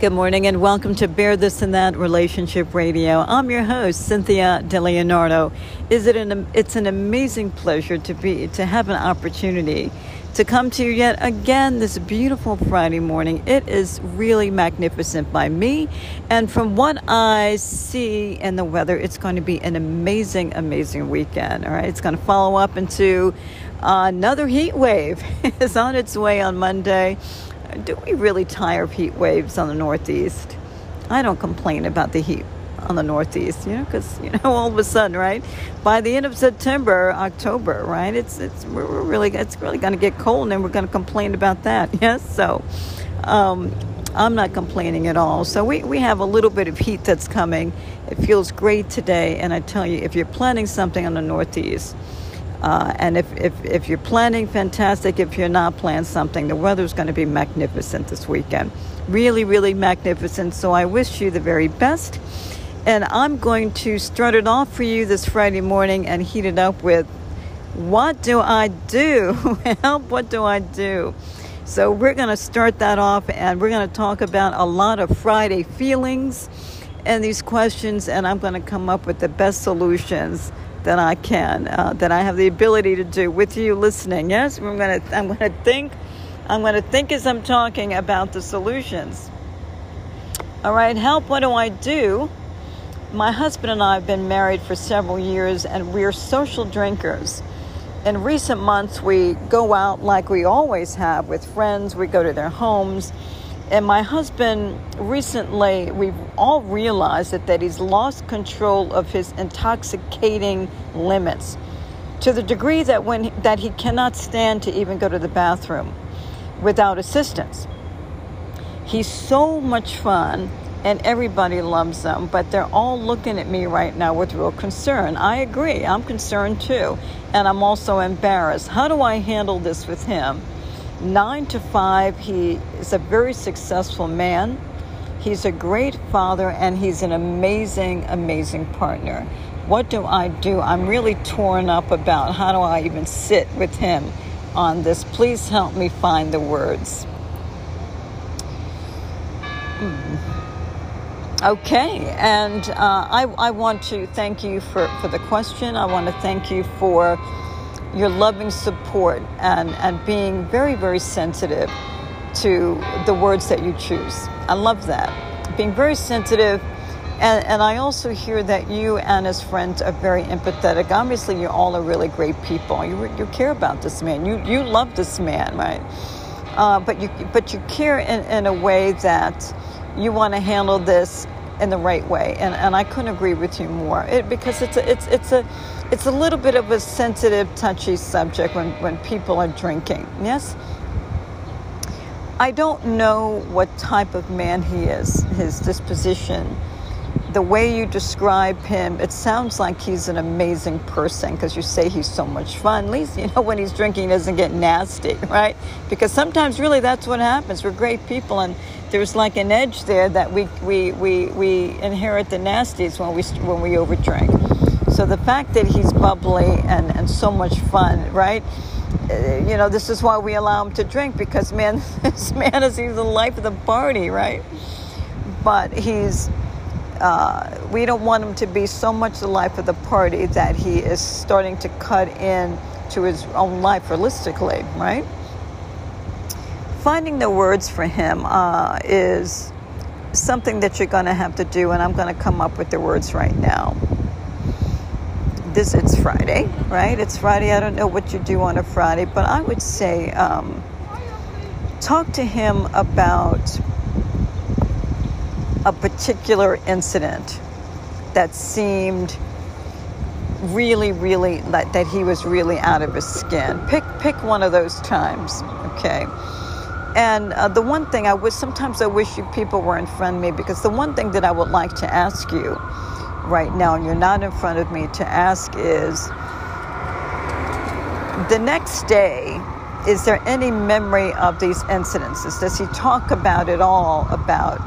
Good morning and welcome to Bear This and That Relationship Radio. I'm your host, Cynthia DeLeonardo. Is it an it's an amazing pleasure to be to have an opportunity to come to you yet again this beautiful Friday morning. It is really magnificent by me, and from what I see in the weather, it's going to be an amazing, amazing weekend. All right, it's going to follow up into another heat wave. it's on its way on Monday do we really tire heat waves on the Northeast? I don't complain about the heat on the Northeast, you know, because you know all of a sudden, right? By the end of September, October, right? It's it's we're really it's really going to get cold, and we're going to complain about that. Yes, so. Um, I'm not complaining at all. So we, we have a little bit of heat that's coming. It feels great today. And I tell you, if you're planning something on the Northeast, uh, and if, if, if you're planning, fantastic. If you're not planning something, the weather's going to be magnificent this weekend. Really, really magnificent. So I wish you the very best. And I'm going to start it off for you this Friday morning and heat it up with what do I do? Help, what do I do? So we're going to start that off and we're going to talk about a lot of Friday feelings and these questions, and I'm going to come up with the best solutions that I can, uh, that I have the ability to do with you listening. Yes, I'm to I'm to think I'm going to think as I'm talking about the solutions. All right, help. What do I do? My husband and I have been married for several years, and we're social drinkers. In recent months, we go out like we always have with friends. We go to their homes and my husband recently, we've all realized that, that he's lost control of his intoxicating limits to the degree that when that he cannot stand to even go to the bathroom without assistance. He's so much fun and everybody loves them, but they're all looking at me right now with real concern. I agree, I'm concerned too, and I'm also embarrassed. How do I handle this with him? Nine to five. He is a very successful man. He's a great father and he's an amazing, amazing partner. What do I do? I'm really torn up about how do I even sit with him on this. Please help me find the words. Hmm. Okay, and uh, I, I want to thank you for, for the question. I want to thank you for your loving support and, and being very, very sensitive to the words that you choose. I love that. Being very sensitive. And, and I also hear that you and his friends are very empathetic. Obviously, you all are really great people. You, you care about this man. You, you love this man, right? Uh, but you but you care in, in a way that you want to handle this in the right way. And, and I couldn't agree with you more. It, because it's a, it's, it's a it's a little bit of a sensitive, touchy subject when, when people are drinking. Yes? I don't know what type of man he is, his disposition. The way you describe him, it sounds like he's an amazing person because you say he's so much fun. At least, you know, when he's drinking, he doesn't get nasty, right? Because sometimes, really, that's what happens. We're great people, and there's like an edge there that we, we, we, we inherit the nasties when we, when we overdrink. So the fact that he's bubbly and, and so much fun, right? Uh, you know, this is why we allow him to drink because, man, this man is he's the life of the party, right? But he's, uh, we don't want him to be so much the life of the party that he is starting to cut in to his own life realistically, right? Finding the words for him uh, is something that you're going to have to do, and I'm going to come up with the words right now this it's Friday, right? It's Friday. I don't know what you do on a Friday, but I would say um, talk to him about a particular incident that seemed really, really like that he was really out of his skin. Pick pick one of those times, okay? And uh, the one thing I wish sometimes I wish you people were in front of me because the one thing that I would like to ask you right now and you're not in front of me to ask is the next day, is there any memory of these incidences? Does he talk about it all, about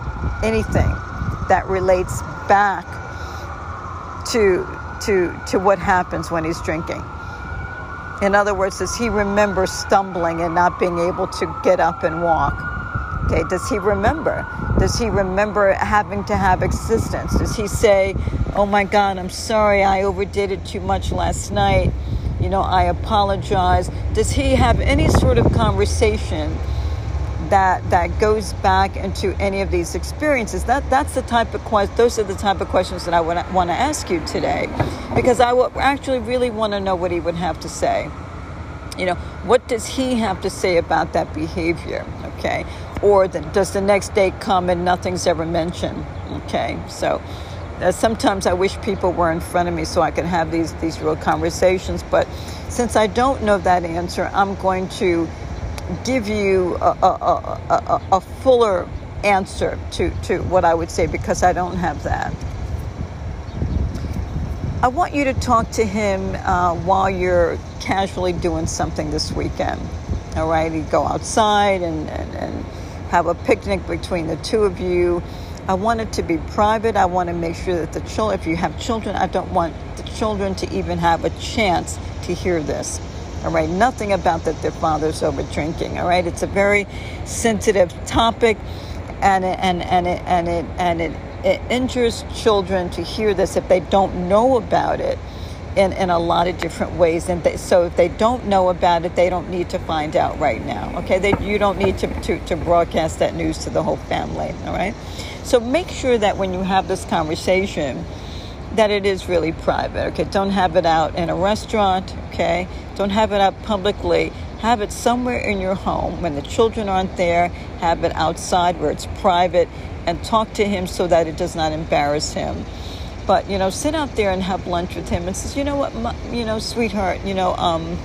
anything that relates back to, to, to what happens when he's drinking? In other words, does he remember stumbling and not being able to get up and walk? Okay, does he remember? Does he remember having to have existence? Does he say, Oh my God, I'm sorry, I overdid it too much last night? You know, I apologize. Does he have any sort of conversation that that goes back into any of these experiences? That that's the type of questions. Those are the type of questions that I to, want to ask you today, because I would actually really want to know what he would have to say. You know, what does he have to say about that behavior? Okay, or the, does the next day come and nothing's ever mentioned? Okay, so uh, sometimes I wish people were in front of me so I could have these these real conversations. But since I don't know that answer, I'm going to give you a, a, a, a fuller answer to, to what I would say because I don't have that. I want you to talk to him uh, while you're casually doing something this weekend. All right, you go outside and, and, and have a picnic between the two of you. I want it to be private. I want to make sure that the children, if you have children, I don't want the children to even have a chance to hear this. All right, nothing about that their father's over drinking. All right, it's a very sensitive topic, and it, and and it and it and it it injures children to hear this if they don't know about it in, in a lot of different ways. And they, so if they don't know about it, they don't need to find out right now. Okay, they, you don't need to, to, to broadcast that news to the whole family. All right. So make sure that when you have this conversation, that it is really private. Okay, don't have it out in a restaurant. Okay, don't have it out publicly. Have it somewhere in your home when the children aren't there. Have it outside where it's private and talk to him so that it does not embarrass him. But you know, sit out there and have lunch with him and says, you know what, my, you know, sweetheart, you know, um,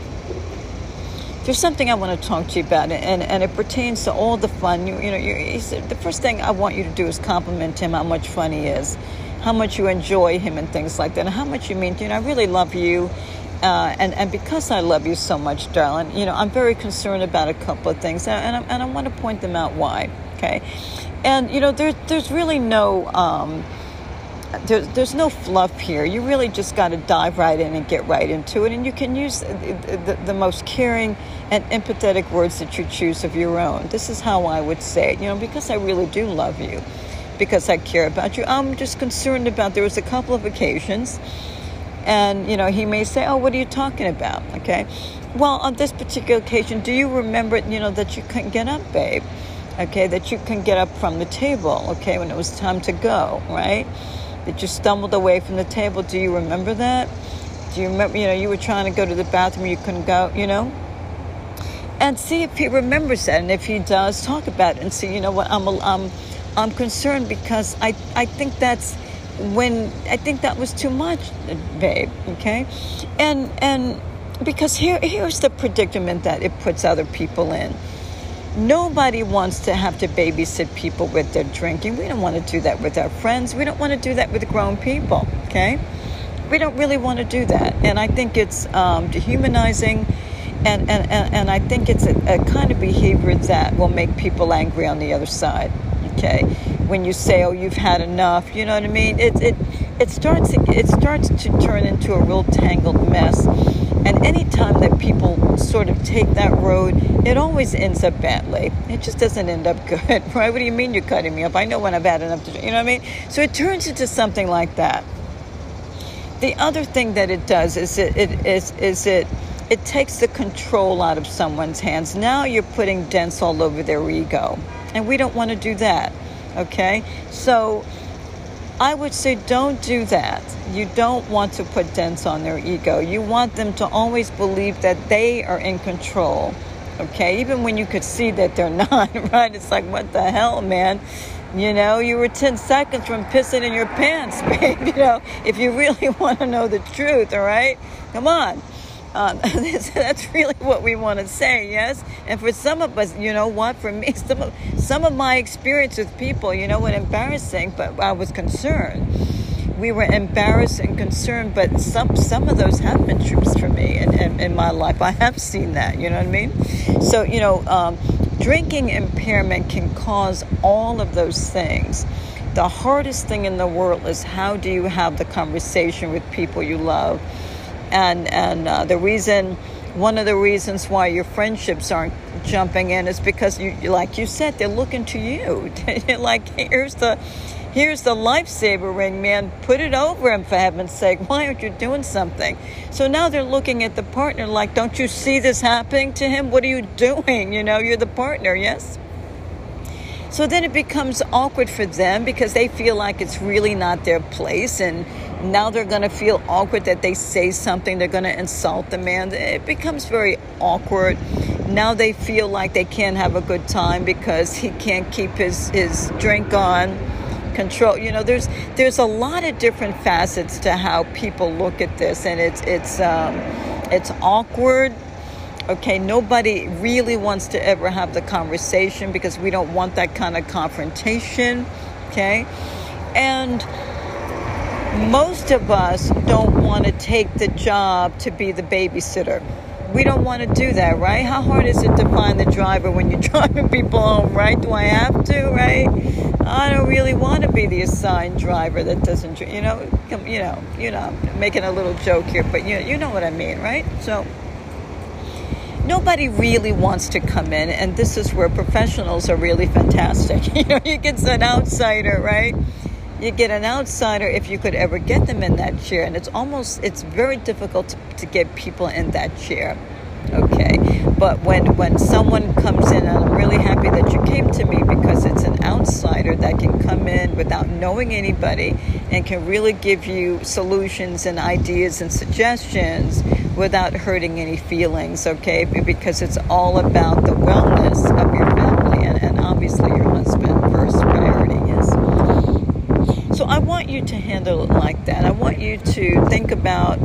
there's something I want to talk to you about, and and it pertains to all the fun. You you know, you the first thing I want you to do is compliment him how much fun he is, how much you enjoy him, and things like that, and how much you mean. You know, I really love you. Uh, and, and because I love you so much, darling, you know, I'm very concerned about a couple of things, and, I, and I want to point them out why, okay? And, you know, there, there's really no, um, there, there's no fluff here. You really just got to dive right in and get right into it. And you can use the, the, the, most caring and empathetic words that you choose of your own. This is how I would say it, you know, because I really do love you, because I care about you. I'm just concerned about there was a couple of occasions and, you know, he may say, Oh, what are you talking about? Okay. Well, on this particular occasion, do you remember, you know, that you couldn't get up, babe? Okay. That you can get up from the table, okay, when it was time to go, right? That you stumbled away from the table. Do you remember that? Do you remember, you know, you were trying to go to the bathroom, you couldn't go, you know? And see if he remembers that. And if he does, talk about it and see, you know what, I'm, I'm, I'm concerned because I, I think that's, when I think that was too much, babe. Okay, and and because here here's the predicament that it puts other people in. Nobody wants to have to babysit people with their drinking. We don't want to do that with our friends. We don't want to do that with grown people. Okay, we don't really want to do that, and I think it's um, dehumanizing. And, and, and, and I think it's a, a kind of behavior that will make people angry on the other side okay when you say oh you've had enough you know what i mean it it it starts it starts to turn into a real tangled mess and anytime that people sort of take that road it always ends up badly. It just doesn't end up good right? What do you mean you're cutting me up i know when i've had enough to you know what i mean? So it turns into something like that. The other thing that it does is it, it is is it it takes the control out of someone's hands. Now you're putting dents all over their ego. And we don't want to do that. Okay? So I would say don't do that. You don't want to put dents on their ego. You want them to always believe that they are in control. Okay? Even when you could see that they're not, right? It's like, what the hell, man? You know, you were 10 seconds from pissing in your pants, babe. You know, if you really want to know the truth, all right? Come on. Um, that's really what we want to say, yes. And for some of us, you know what? For me, some of some of my experience with people, you know, what embarrassing, but I was concerned. We were embarrassed and concerned, but some some of those have been truths for me in, in, in, my life. I have seen that. You know what I mean? So you know, um, drinking impairment can cause all of those things. The hardest thing in the world is how do you have the conversation with people you love and and uh, the reason one of the reasons why your friendships aren't jumping in is because you like you said they're looking to you. Like here's the here's the lifesaver ring man. Put it over him for heaven's sake. Why aren't you doing something? So now they're looking at the partner like don't you see this happening to him? What are you doing? You know you're the partner. Yes? So then it becomes awkward for them because they feel like it's really not their place and now they're going to feel awkward that they say something they're going to insult the man. It becomes very awkward. Now they feel like they can't have a good time because he can't keep his, his drink on control. You know there's there's a lot of different facets to how people look at this and it's it's um, it's awkward. Okay nobody really wants to ever have the conversation because we don't want that kind of confrontation okay? And most of us don't want to take the job to be the babysitter we don't want to do that, right? How hard is it to find the driver when you're driving people home, right? Do I have to, right? I don't really want to be the assigned driver that doesn't, you know, you know, you know, I'm making a little joke here, but you, you know what I mean, right? So nobody really wants to come in, and this is where professionals are really fantastic. You know, you get an outsider, right? You get an outsider if you could ever get them in that chair. And it's almost it's very difficult to, to get people in that chair. Okay. But when when someone comes in i'm really happy that you came to me because it's an outsider that can come in without knowing anybody and can really give you solutions and ideas and suggestions without hurting any feelings. Okay. Because it's all about the wellness of your family and, and obviously your husband first priority so I want to handle it like that. I want you to think about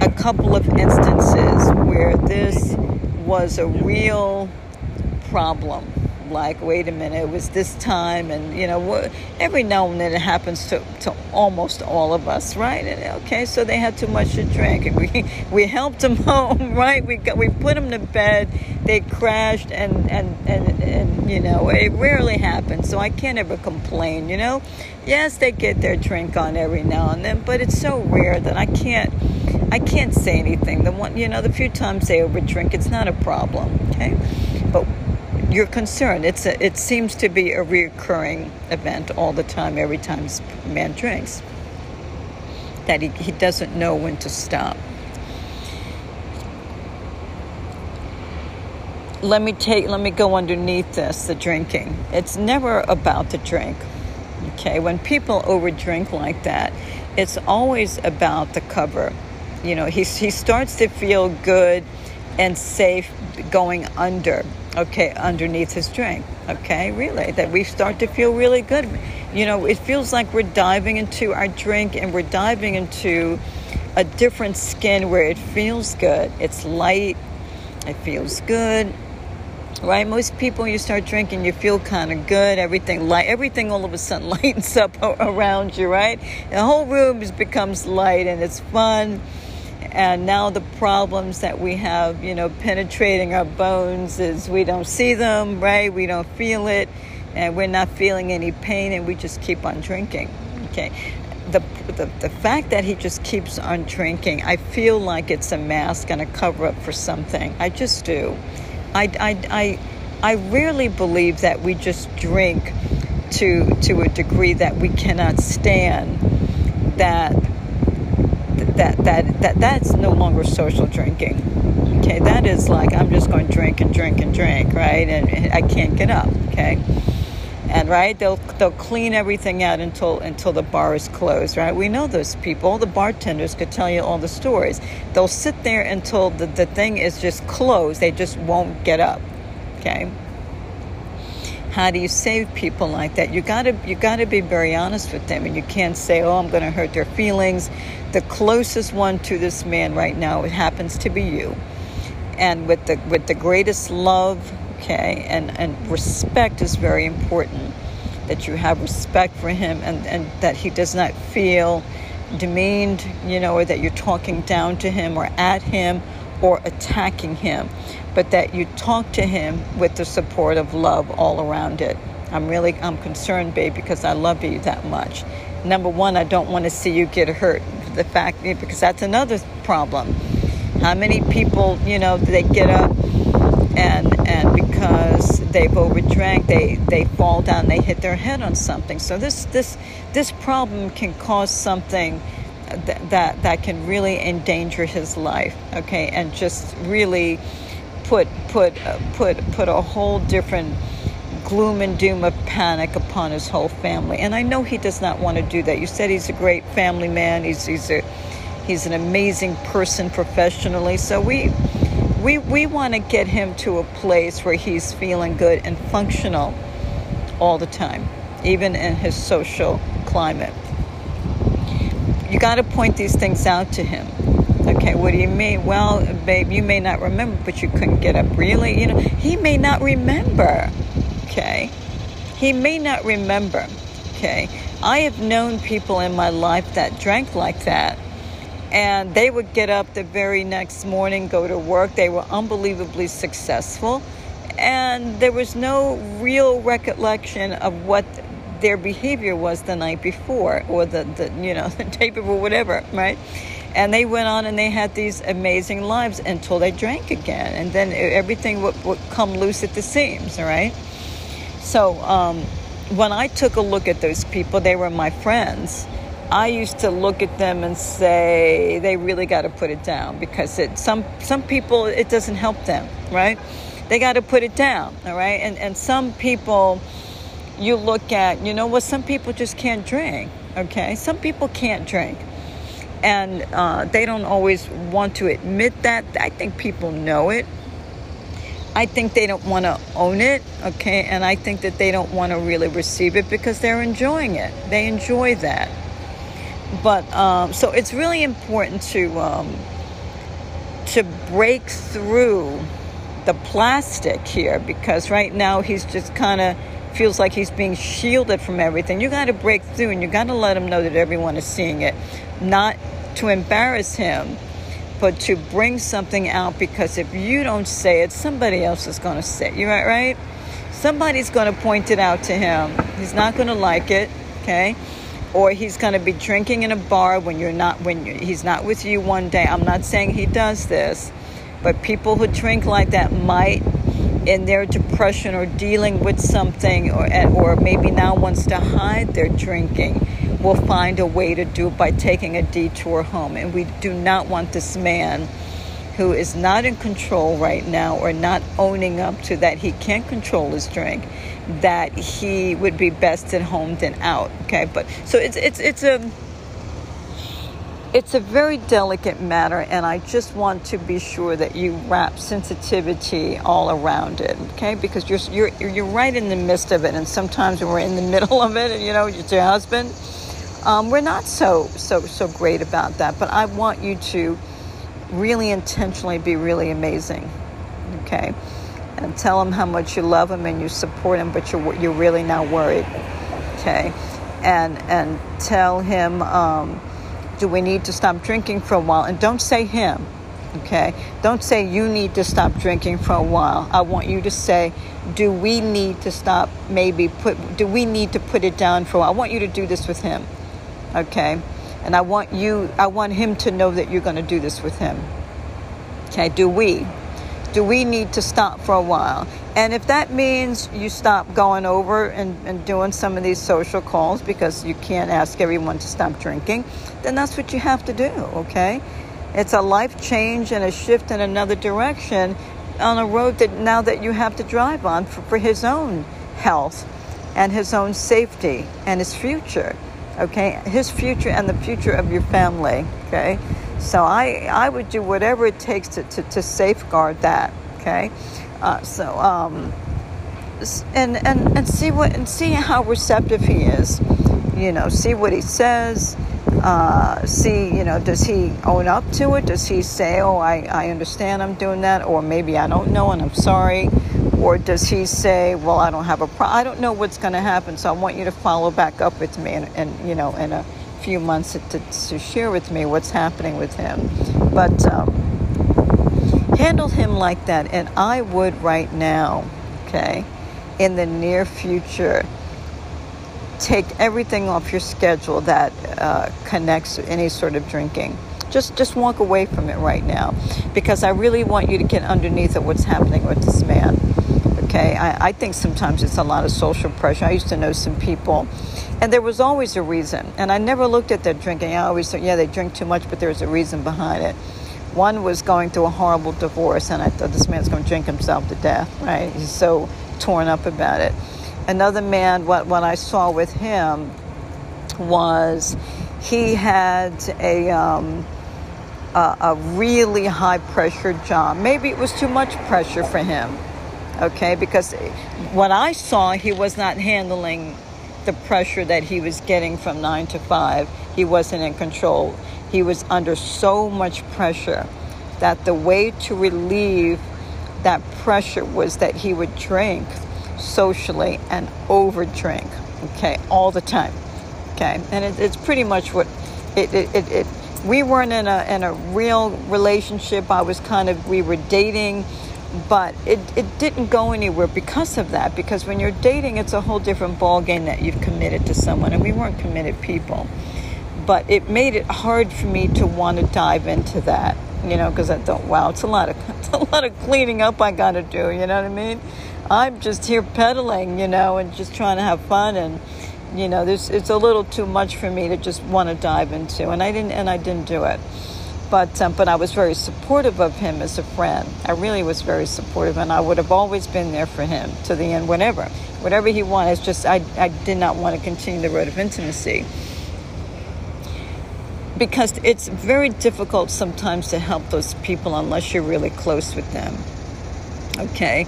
a couple of instances where this was a real problem like, wait a minute, it was this time, and you know, every now and then it happens to, to almost all of us, right? And okay, so they had too much to drink, and we we helped them home, right? We got we put them to bed, they crashed, and and and, and you know, it rarely happens, so I can't ever complain, you know. Yes, they get their drink on every now and then, but it's so rare that I can't. I can't say anything. The one, you know, the few times they overdrink, it's not a problem. Okay, but you're concerned. It's a, it seems to be a recurring event all the time, every time a man drinks, that he, he doesn't know when to stop. Let me take let me go underneath this, the drinking. It's never about the drink. Okay, when people overdrink like that, it's always about the cover. You know, he, he starts to feel good and safe going under okay, underneath his drink. Okay, really, that we start to feel really good. You know, it feels like we're diving into our drink and we're diving into a different skin where it feels good. It's light, it feels good. Right, most people you start drinking, you feel kind of good. Everything light, everything all of a sudden lightens up around you. Right, the whole room becomes light and it's fun and now the problems that we have, you know, penetrating our bones is we don't see them, right? We don't feel it, and we're not feeling any pain, and we just keep on drinking. Okay. The, the, the fact that he just keeps on drinking, I feel like it's a mask and a cover up for something. I just do. I, I, I, I rarely believe that we just drink to, to a degree that we cannot stand that that that that that's no longer social drinking. Okay, that is like I'm just going to drink and drink and drink, right? And I can't get up. Okay, and right they'll they'll clean everything out until until the bar is closed. Right? We know those people. The bartenders could tell you all the stories. They'll sit there until the the thing is just closed. They just won't get up. Okay. How do you save people like that? You gotta you gotta be very honest with them, and you can't say, "Oh, I'm going to hurt their feelings." The closest one to this man right now it happens to be you, and with the with the greatest love, okay, and and respect is very important. That you have respect for him, and and that he does not feel demeaned, you know, or that you're talking down to him or at him or attacking him but that you talk to him with the support of love all around it. I'm really I'm concerned, babe, because I love you that much. Number one, I don't want to see you get hurt. The fact because that's another problem. How many people, you know, they get up and and because they've overdrank, they they fall down, they hit their head on something. So this this this problem can cause something that that, that can really endanger his life. Okay, and just really put put uh, put put a whole different gloom and doom of panic upon his whole family. And I know he does not want to do that. You said he's a great family man. He's he's a he's an amazing person professionally. So we we we want to get him to a place where he's feeling good and functional all the time, even in his social climate. You got to point these things out to him. Okay, what do you mean? Well, babe, you may not remember, but you couldn't get up. Really? You know, he may not remember. Okay, he may not remember. Okay, I have known people in my life that drank like that and they would get up the very next morning, go to work. They were unbelievably successful, and there was no real recollection of what their behavior was the night before or the, the you know the day before whatever right and they went on and they had these amazing lives until they drank again and then everything would, would come loose at the seams all right so um, when i took a look at those people they were my friends I used to look at them and say they really got to put it down because it some some people it doesn't help them, right? They got to put it down, all right? And and some people you look at, you know what? Some people just can't drink, okay? Some people can't drink, and uh, they don't always want to admit that. I think people know it. I think they don't want to own it, okay? And I think that they don't want to really receive it because they're enjoying it. They enjoy that but um, so it's really important to um, to break through the plastic here because right now he's just kind of feels like he's being shielded from everything. You got to break through and you got to let him know that everyone is seeing it, not to embarrass him, but to bring something out because if you don't say it, somebody else is going to say it. You right, right? Somebody's going to point it out to him. He's not going to like it. Okay or he's going to be drinking in a bar when you're not when you're, he's not with you one day i'm not saying he does this but people who drink like that might in their depression or dealing with something or or maybe now wants to hide their drinking will find a way to do it by taking a detour home. And we do not want this man who is not in control right now or not owning up to that he can't control his drink that he would be best at home than out okay? But so it's it's it's a it's a very delicate matter and i just want to be sure that you wrap sensitivity all around it okay? Because you're you're you're right in the midst of it and sometimes when we're in the middle of it and you know it's your husband um, we're not so so so great about that but i want you to really intentionally be really amazing. Okay? And tell him how much you love him and you support him, but you're, you're really not worried. Okay? And, and tell him, um, do we need to stop drinking for a while? And don't say him. Okay? Don't say you need to stop drinking for a while. I want you to say, do we need to stop maybe put do we need to put it down for a while? I want you to do this with him. Okay? And I want you, I want him to know that you're going to do this with him. Okay, do we? Do we need to stop for a while? And if that means you stop going over and, and doing some of these social calls because you can't ask everyone to stop drinking, then that's what you have to do, okay? It's a life change and a shift in another direction on a road that now that you have to drive on for, for his own health and his own safety and his future okay his future and the future of your family okay? So i i would do whatever it takes to, to, to safeguard that okay? Uh, so um and and and see what and see how receptive he is you know see what he says uh, see you know does he own up to it does he say oh I, I understand i'm doing that or maybe i don't know and i'm sorry or does he say, well, I don't have a problem? I don't know what's going to happen, so I want you to follow back up with me and, and you know, in a few months to, to share with me what's happening with him. But um, handle him like that. And I would right now, okay, in the near future, take everything off your schedule that uh, connects any sort of drinking. just just walk away from it right now because I really want you to get underneath of what's happening with this man. Okay, I, I think sometimes it's a lot of social pressure. I used to know some people, and there was always a reason. And I never looked at their drinking. I always thought, yeah, they drink too much, but there's a reason behind it. One was going through a horrible divorce, and I thought this man's going to drink himself to death, right? He's so torn up about it. Another man, what, what I saw with him was he had a, um, a, a really high pressure job. Maybe it was too much pressure for him, okay? Because what I saw, he was not handling the pressure that he was getting from nine to five. He wasn't in control he was under so much pressure that the way to relieve that pressure was that he would drink socially and overdrink, okay, all the time, okay. And it, it's pretty much what it, it, it, it, we weren't in a, in a real relationship. I was kind of, we were dating, but it, it didn't go anywhere because of that. Because when you're dating, it's a whole different ballgame that you've committed to someone, and we weren't committed people but it made it hard for me to want to dive into that you know because i thought wow it's a lot of it's a lot of cleaning up i gotta do you know what i mean i'm just here pedaling you know and just trying to have fun and you know it's a little too much for me to just want to dive into and i didn't and i didn't do it. But um, but i was very supportive of him as a friend. I really was very supportive and i would have always been there for him to the end whenever whatever he wanted. It's just i, I did not want to continue the road of intimacy. Because it's very difficult sometimes to help those people unless you're really close with them. Okay,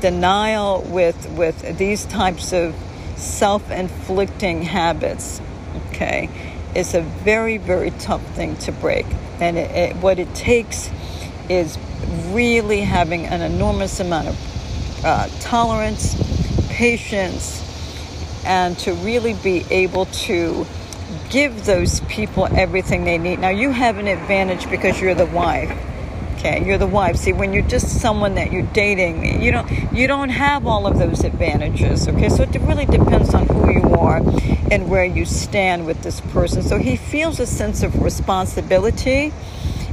denial with with these types of self-inflicting habits. Okay, is a very very tough thing to break, and it, it, what it takes is really having an enormous amount of uh, tolerance, patience, and to really be able to give those people everything they need. Now, you have an advantage because you're the wife. Okay, you're the wife. See, when you're just someone that you're dating, you don't you don't have all of those advantages. Okay, so it really depends on who you are and where you stand with this person. So he feels a sense of responsibility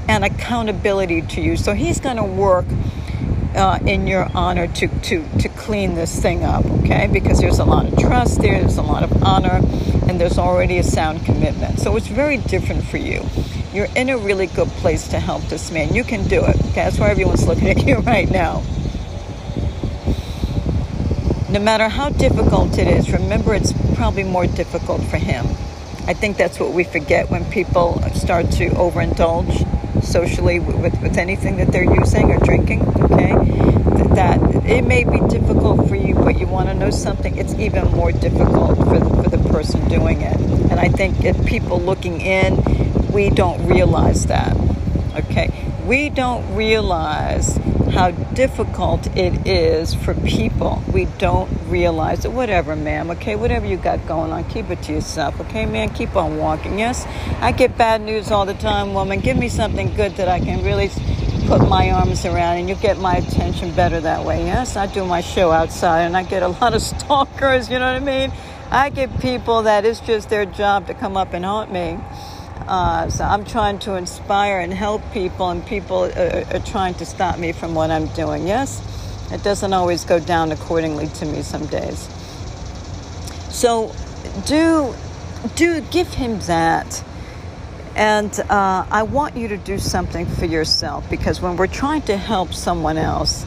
and accountability to you. So he's going to work uh, in your honor to, to, to clean this thing up, okay? Because there's a lot of trust there, there's a lot of honor, and there's already a sound commitment. So it's very different for you. You're in a really good place to help this man. You can do it, okay? That's why everyone's looking at you right now. No matter how difficult it is, remember it's probably more difficult for him. I think that's what we forget when people start to overindulge socially with, with anything that they're using or drinking, okay? That it may be difficult for you, but you want to know something, it's even more difficult for the, for the person doing it. And I think if people looking in, we don't realize that, okay? We don't realize how difficult it is for people. We don't realize it. Whatever, ma'am. Okay, whatever you got going on, keep it to yourself. Okay, man, keep on walking. Yes, I get bad news all the time, woman. Give me something good that I can really put my arms around, and you get my attention better that way. Yes, I do my show outside, and I get a lot of stalkers. You know what I mean? I get people that it's just their job to come up and haunt me. Uh, so I'm trying to inspire and help people, and people are, are trying to stop me from what I'm doing. Yes, it doesn't always go down accordingly to me some days. So do do give him that. And uh, I want you to do something for yourself because when we're trying to help someone else,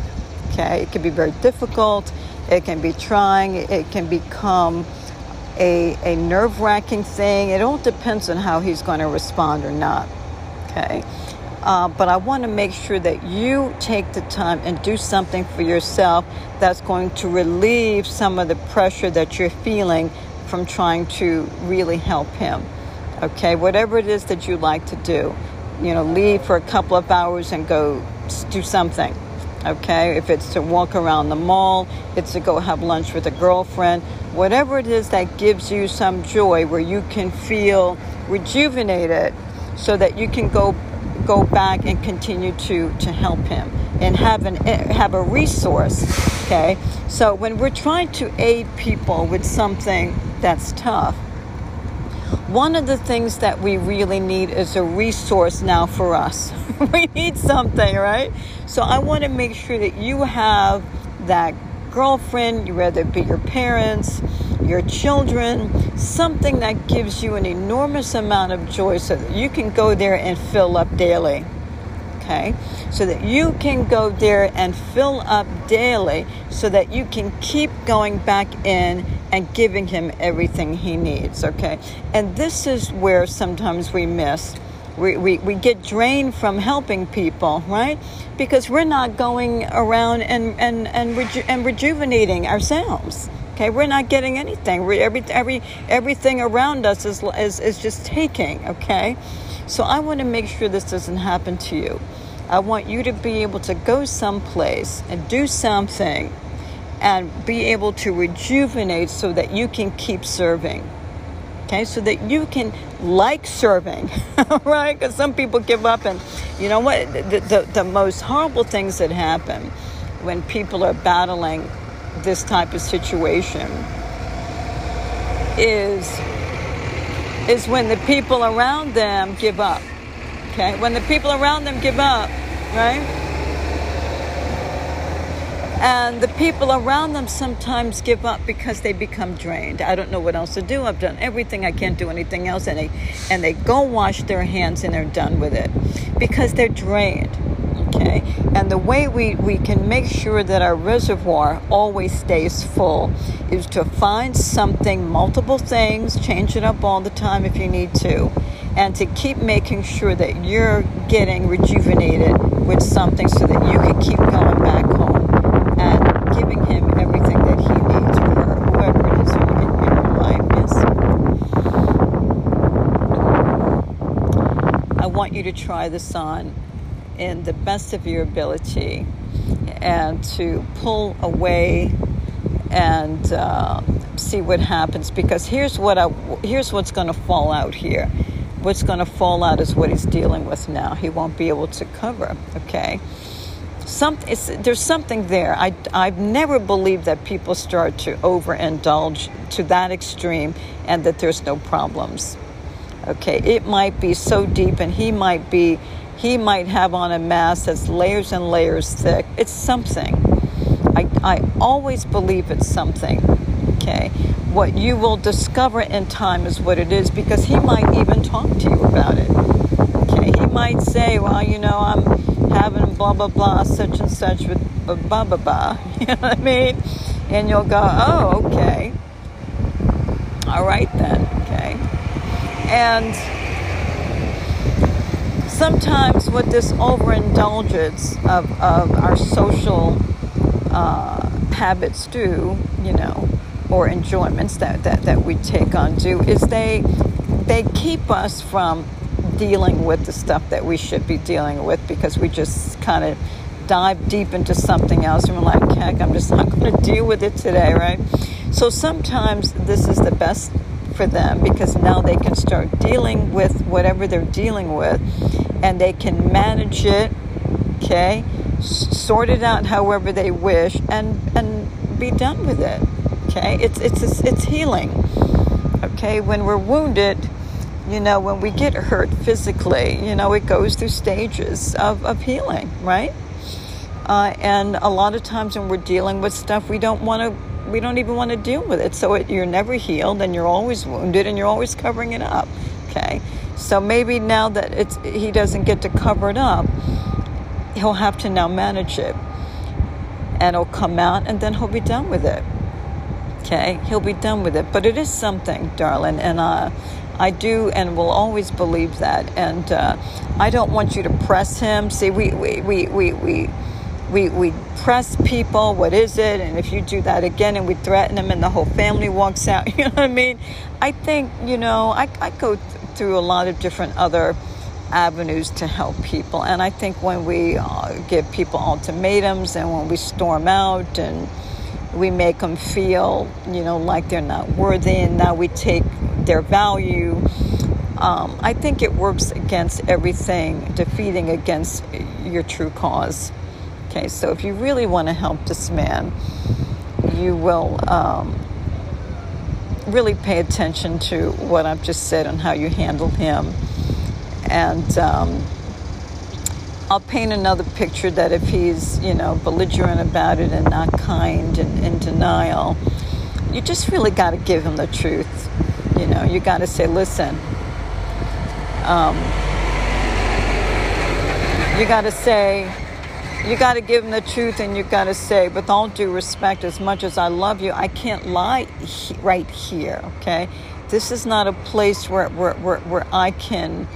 okay, it can be very difficult, it can be trying, it can become a, a nerve wracking thing. It all depends on how he's going to respond or not. Okay. Uh, but I want to make sure that you take the time and do something for yourself that's going to relieve some of the pressure that you're feeling from trying to really help him. Okay, whatever it is that you like to do, you know, leave for a couple of hours and go do something. Okay, if it's to walk around the mall, it's to go have lunch with a girlfriend, whatever it is that gives you some joy where you can feel rejuvenated so that you can go go back and continue to to help him and have an eh, have a resource okay so when we're trying to aid people with something that's tough one of the things that we really need is a resource now for us. we need something, right? So I want to make sure that you have that girlfriend, whether rather be your parents, your children, something that gives you an enormous amount of joy so that you can go there and fill up daily. Okay? So that you can go there and fill up daily so that you can keep going back in and giving him everything he needs, okay? And this is where sometimes we miss. We, we, we get drained from helping people, right? Because we're not going around and, and, and, reju- and rejuvenating ourselves. Okay, we're not getting anything. We're, every, every, everything around us is, is, is just taking, okay? So I want to make sure this doesn't happen to you. I want you to be able to go someplace and do something and be able to rejuvenate so that you can keep serving. Okay, so that you can like serving, right? Because some people give up, and you know what? The, the, the most horrible things that happen when people are battling this type of situation is is when the people around them give up. Okay, when the people around them give up, right? And the people around them sometimes give up because they become drained. I don't know what else to do. I've done everything. I can't do anything else. And they, and they go wash their hands and they're done with it because they're drained. Okay. And the way we, we can make sure that our reservoir always stays full is to find something, multiple things, change it up all the time if you need to, and to keep making sure that you're getting rejuvenated with something so that you can keep going giving him everything that he needs, or whoever it is in, in your life is. I want you to try this on in the best of your ability and to pull away and uh, see what happens because here's what I, here's what's going to fall out here. What's going to fall out is what he's dealing with now. He won't be able to cover okay some, there's something there. I, I've never believed that people start to overindulge to that extreme and that there's no problems. Okay, it might be so deep, and he might be, he might have on a mask that's layers and layers thick. It's something. I, I always believe it's something. Okay, what you will discover in time is what it is because he might even talk to you about it. Okay, he might say, well, you know, I'm having blah blah blah such and such with blah blah blah. You know what I mean? And you'll go, oh, okay. All right then, okay. And sometimes what this overindulgence of, of our social uh, habits do, you know, or enjoyments that, that, that we take on do is they they keep us from dealing with the stuff that we should be dealing with because we just kind of dive deep into something else and we're like, heck, I'm just not going to deal with it today, right? So sometimes this is the best for them because now they can start dealing with whatever they're dealing with and they can manage it, okay? Sort it out however they wish and and be done with it. Okay? It's it's it's healing. Okay? When we're wounded, you know, when we get hurt physically, you know, it goes through stages of, of healing, right? Uh, and a lot of times when we're dealing with stuff, we don't want to, we don't even want to deal with it. So it, you're never healed and you're always wounded and you're always covering it up. Okay. So maybe now that it's, he doesn't get to cover it up, he'll have to now manage it. And it'll come out and then he'll be done with it. Okay. He'll be done with it. But it is something, darling. And, uh, I do and will always believe that. And uh, I don't want you to press him. See, we, we, we, we, we, we, we press people, what is it? And if you do that again and we threaten them and the whole family walks out, you know what I mean? I think, you know, I, I go th- through a lot of different other avenues to help people. And I think when we uh, give people ultimatums and when we storm out and we make them feel, you know, like they're not worthy, and now we take their value. Um, I think it works against everything, defeating against your true cause. Okay, so if you really want to help this man, you will um, really pay attention to what I've just said and how you handle him. And um, I'll paint another picture that if he's, you know, belligerent about it and not kind and in denial, you just really got to give him the truth. You know, you got to say, listen, um, you got to say, you got to give him the truth and you got to say, with all due respect, as much as I love you, I can't lie he- right here, okay? This is not a place where, where, where, where I can.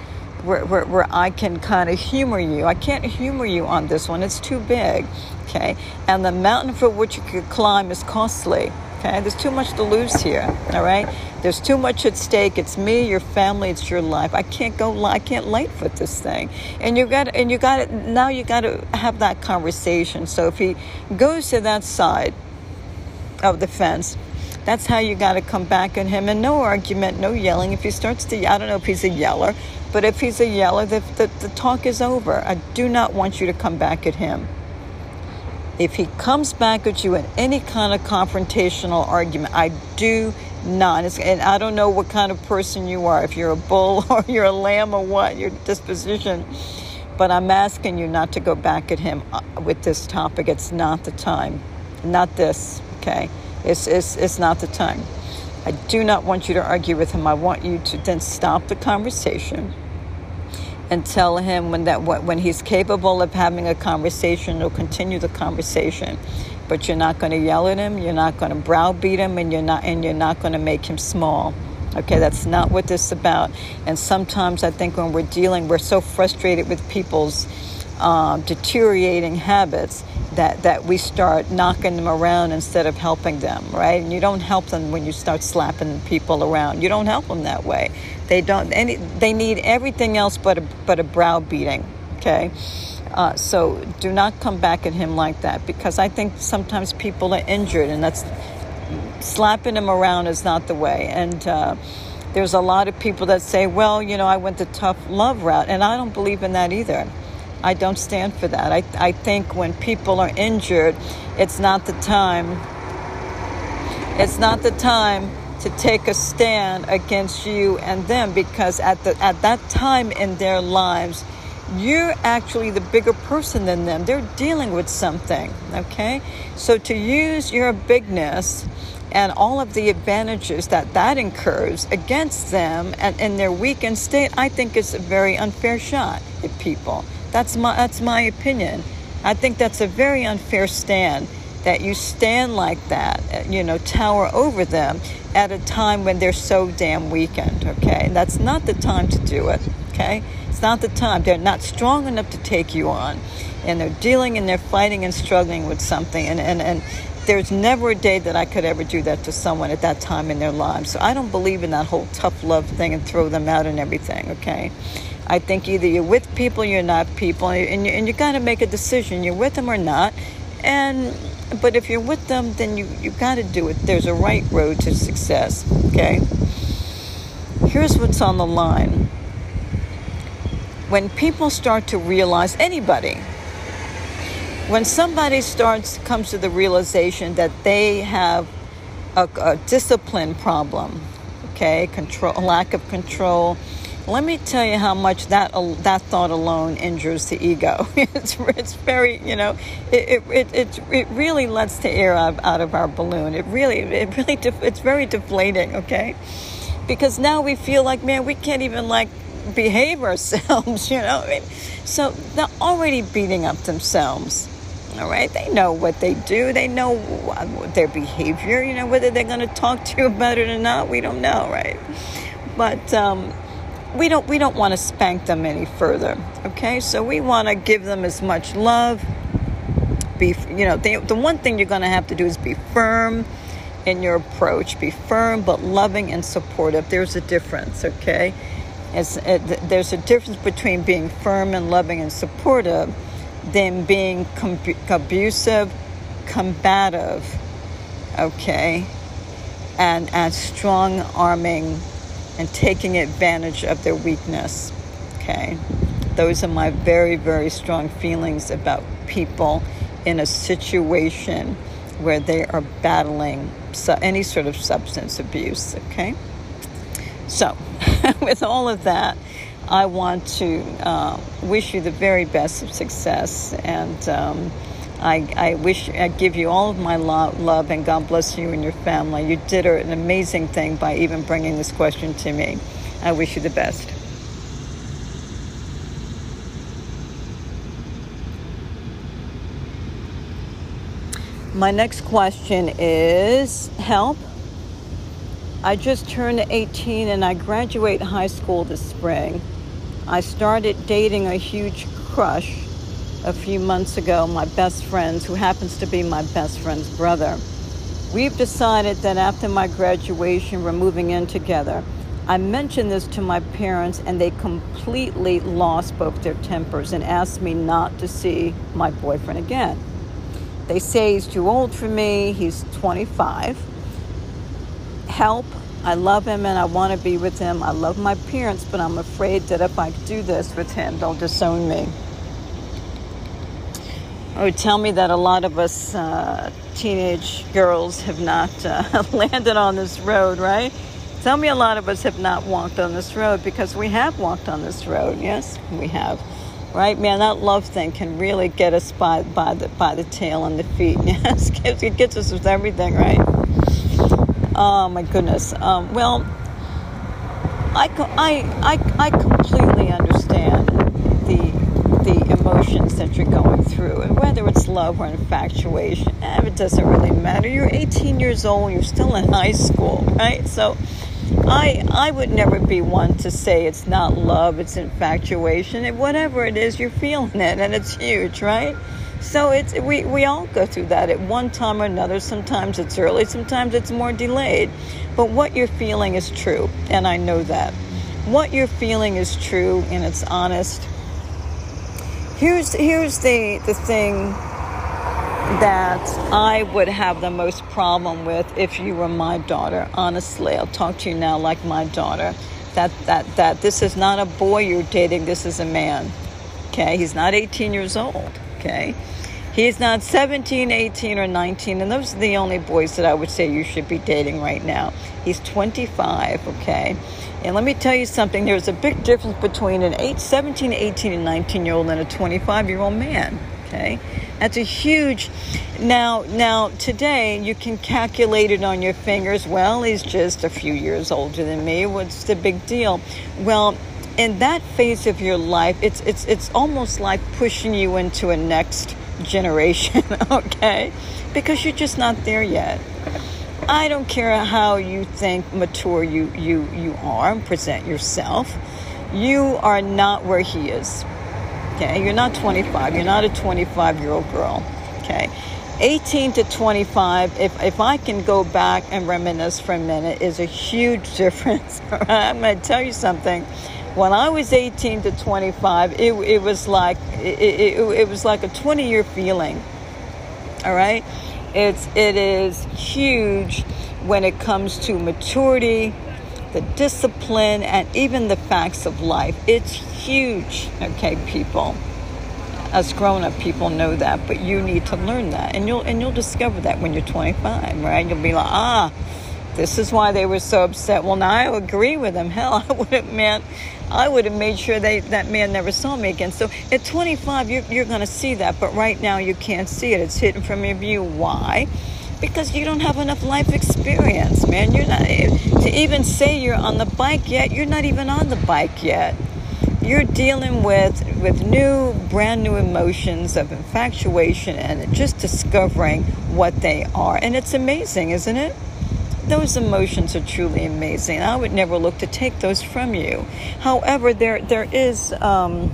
Where, where, where I can kind of humor you. I can't humor you on this one. It's too big, okay? And the mountain for which you could climb is costly, okay? There's too much to lose here, all right? There's too much at stake. It's me, your family, it's your life. I can't go. I can't lightfoot this thing. And you got. And you got it. Now you got to have that conversation. So if he goes to that side of the fence, that's how you got to come back at him. And no argument, no yelling. If he starts to, I don't know if he's a yeller, but if he's a yeller, the, the, the talk is over. I do not want you to come back at him if he comes back at you in any kind of confrontational argument, I do not. and I don't know what kind of person you are, if you're a bull or you're a lamb or what, your disposition. But I'm asking you not to go back at him uh, with this topic. It's not the time. Not this, okay? It's, it's, it's not the time. I do not want you to argue with him. I want you to then stop the conversation and tell him when that when he's capable of having a conversation, he'll continue the conversation but you're not going to yell at him, you're not going to browbeat him, and you're not and you're not going to make him small. Okay, that's not what this is about. And sometimes I think when we're dealing, we're so frustrated with people's uh, deteriorating habits that, that we start knocking them around instead of helping them, right? And you don't help them when you start slapping people around. You don't help them that way. They don't. Any. They need everything else but a but a brow beating. Okay. Uh, so do not come back at him like that because I think sometimes people are injured and that's slapping him around is not the way. And uh, there's a lot of people that say, well, you know, I went the tough love route, and I don't believe in that either. I don't stand for that. I, I think when people are injured, it's not the time. It's not the time to take a stand against you and them because at the at that time in their lives you're actually the bigger person than them. They're dealing with something, okay? So to use your bigness and all of the advantages that that incurs against them and in their weakened state, I think is a very unfair shot at people. That's my that's my opinion. I think that's a very unfair stand that you stand like that, you know, tower over them at a time when they're so damn weakened, okay? That's not the time to do it, okay? It's not the time. They're not strong enough to take you on. And they're dealing and they're fighting and struggling with something. And, and, and there's never a day that I could ever do that to someone at that time in their lives. So I don't believe in that whole tough love thing and throw them out and everything, okay? I think either you're with people, you're not people, and you, and you got to make a decision. You're with them or not. And but if you're with them, then you you got to do it. There's a right road to success. Okay. Here's what's on the line when people start to realize anybody when somebody starts comes to the realization that they have a, a discipline problem okay control lack of control let me tell you how much that that thought alone injures the ego. it's, it's very, you know, it, it, it, it really lets the air out, of our balloon. It really, it really, it's very deflating, okay? Because now we feel like, man, we can't even like behave ourselves, you know. I mean, so they're already beating up themselves. All right, they know what they do. They know their behavior. You know whether they're going to talk to you about it or not. We don't know, right? But um, we don't we don't want to spank them any further. Okay, so we want to give them as much love. Be you know the, the one thing you're going to have to do is be firm in your approach. Be firm but loving and supportive. There's a difference. Okay it, uh, there's a difference between being firm and loving and supportive than being com- abusive, combative, okay, and, and strong arming and taking advantage of their weakness, okay. Those are my very, very strong feelings about people in a situation where they are battling any sort of substance abuse. Okay, so with all of that, I want to uh, wish you the very best of success, and um, I, I, wish I give you all of my lo- love, and God bless you and your family. You did an amazing thing by even bringing this question to me. I wish you the best. My next question is help. I just turned 18 and I graduate high school this spring. I started dating a huge crush a few months ago, my best friend's, who happens to be my best friend's brother. We've decided that after my graduation, we're moving in together. I mentioned this to my parents, and they completely lost both their tempers and asked me not to see my boyfriend again. They say he's too old for me. He's 25. Help. I love him and I want to be with him. I love my parents, but I'm afraid that if I do this with him, they'll disown me. Oh, tell me that a lot of us uh, teenage girls have not uh, landed on this road, right? Tell me a lot of us have not walked on this road because we have walked on this road. Yes, we have right? Man, that love thing can really get us by, by, the, by the tail and the feet. Yes, it gets us with everything, right? Oh, my goodness. Um, well, I, I, I, I completely understand emotions that you're going through, and whether it's love or infatuation, eh, it doesn't really matter. You're 18 years old, you're still in high school, right? So I I would never be one to say it's not love, it's infatuation. It, whatever it is, you're feeling it, and it's huge, right? So it's we, we all go through that at one time or another. Sometimes it's early, sometimes it's more delayed. But what you're feeling is true, and I know that. What you're feeling is true and it's honest. Here's here's the the thing that I would have the most problem with if you were my daughter. Honestly, I'll talk to you now like my daughter. That that that this is not a boy you're dating. This is a man. Okay, he's not 18 years old. Okay, he's not 17, 18, or 19, and those are the only boys that I would say you should be dating right now. He's 25. Okay. And let me tell you something, there's a big difference between an 8, 17, 18, and 19 year old and a 25 year old man. Okay? That's a huge. Now, now today you can calculate it on your fingers. Well, he's just a few years older than me. What's the big deal? Well, in that phase of your life, it's it's it's almost like pushing you into a next generation. Okay, because you're just not there yet. I don't care how you think mature you you you are and present yourself. You are not where he is. Okay, you're not 25. You're not a 25 year old girl. Okay, 18 to 25. If if I can go back and reminisce for a minute, is a huge difference. I'm going to tell you something. When I was 18 to 25, it, it was like it, it, it was like a 20 year feeling. All right, it's it is huge when it comes to maturity, the discipline, and even the facts of life. It's huge, okay, people. Us grown-up people know that, but you need to learn that, and you'll and you'll discover that when you're 25, right? You'll be like, ah, this is why they were so upset. Well, now I agree with them. Hell, I would have meant, I would have made sure they that man never saw me again. So at 25, you're you're going to see that, but right now you can't see it. It's hidden from your view. Why? because you don't have enough life experience, man. You're not eh, to even say you're on the bike yet. You're not even on the bike yet. You're dealing with with new, brand new emotions of infatuation and just discovering what they are, and it's amazing, isn't it? Those emotions are truly amazing. I would never look to take those from you. However, there there is. Um,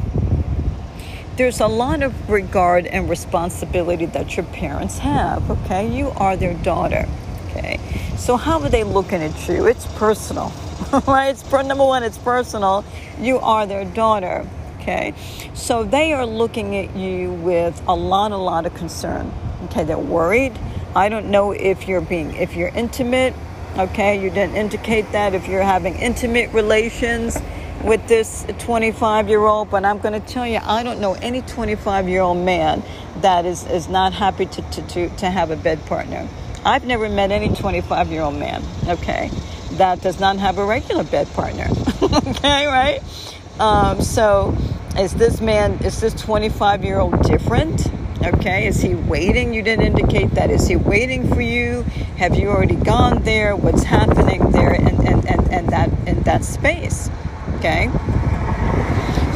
there's a lot of regard and responsibility that your parents have, okay? You are their daughter, okay? So how are they looking at you? It's personal, right? It's number one, it's personal. You are their daughter, okay? So they are looking at you with a lot, a lot of concern, okay? They're worried. I don't know if you're being, if you're intimate, okay? You didn't indicate that. If you're having intimate relations, with this 25 year old, but I'm going to tell you, I don't know any 25 year old man that is, is not happy to, to, to, to have a bed partner. I've never met any 25 year old man, okay, that does not have a regular bed partner, okay, right? Um, so is this man, is this 25 year old different? Okay, is he waiting? You didn't indicate that. Is he waiting for you? Have you already gone there? What's happening there and, in, in, in that in that space? Okay.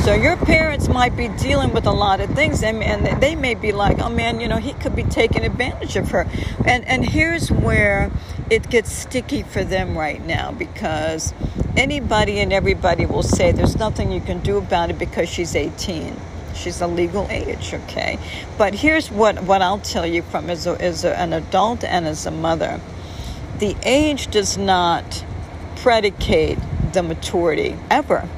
So your parents might be dealing with a lot of things, and, and they may be like, "Oh man, you know, he could be taking advantage of her." And and here's where it gets sticky for them right now because anybody and everybody will say there's nothing you can do about it because she's 18 she's a legal age, okay? But here's what, what I'll tell you from as, a, as a, an adult and as a mother the age does not predicate the maturity ever.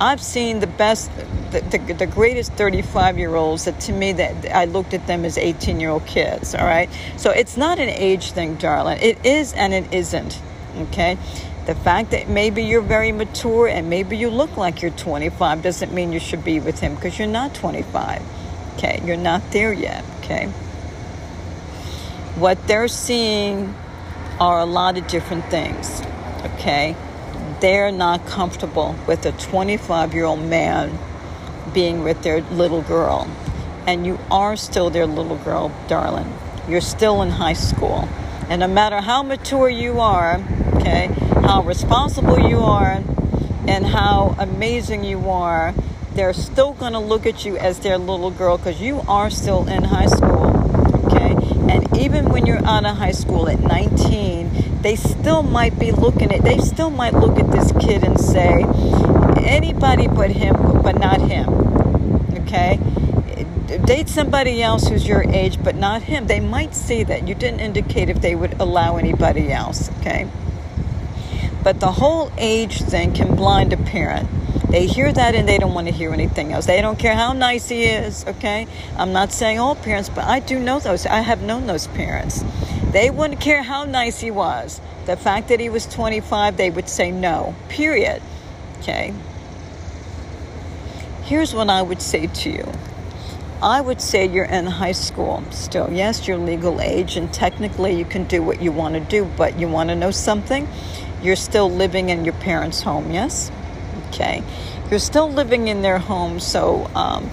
I've seen the best, the, the, the greatest 35 year olds that to me that I looked at them as 18 year old kids, all right? So it's not an age thing, darling. It is and it isn't, okay? The fact that maybe you're very mature and maybe you look like you're 25 doesn't mean you should be with him because you're not 25. Okay, you're not there yet. Okay. What they're seeing are a lot of different things. Okay. They're not comfortable with a 25 year old man being with their little girl. And you are still their little girl, darling. You're still in high school. And no matter how mature you are, okay, how responsible you are and how amazing you are, they're still going to look at you as their little girl because you are still in high school. Okay? And even when you're out of high school at 19, they still might be looking at, they still might look at this kid and say, anybody but him, but not him. Okay? Date somebody else who's your age, but not him. They might see that. You didn't indicate if they would allow anybody else. Okay? But the whole age thing can blind a parent. They hear that and they don't want to hear anything else. They don't care how nice he is, okay? I'm not saying all parents, but I do know those. I have known those parents. They wouldn't care how nice he was. The fact that he was 25, they would say no, period. Okay? Here's what I would say to you. I would say you're in high school still. Yes, you're legal age, and technically you can do what you want to do, but you want to know something? you're still living in your parents' home, yes? Okay. You're still living in their home, so um,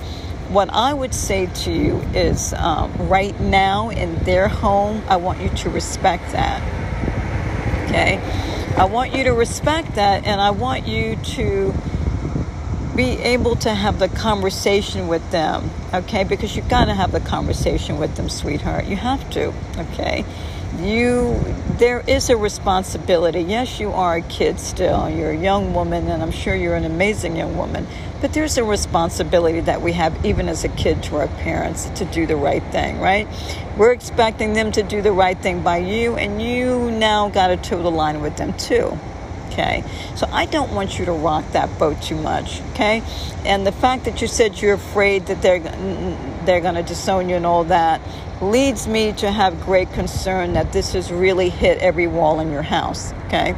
what I would say to you is um, right now in their home, I want you to respect that. Okay? I want you to respect that, and I want you to be able to have the conversation with them, okay? Because you've got to have the conversation with them, sweetheart. You have to, okay? you there is a responsibility. Yes, you are a kid still. You're a young woman, and I'm sure you're an amazing young woman. But there's a responsibility that we have, even as a kid, to our parents to do the right thing, right? We're expecting them to do the right thing by you, and you now got to toe the line with them too. Okay, so I don't want you to rock that boat too much. Okay, and the fact that you said you're afraid that they're they're going to disown you and all that leads me to have great concern that this has really hit every wall in your house. Okay,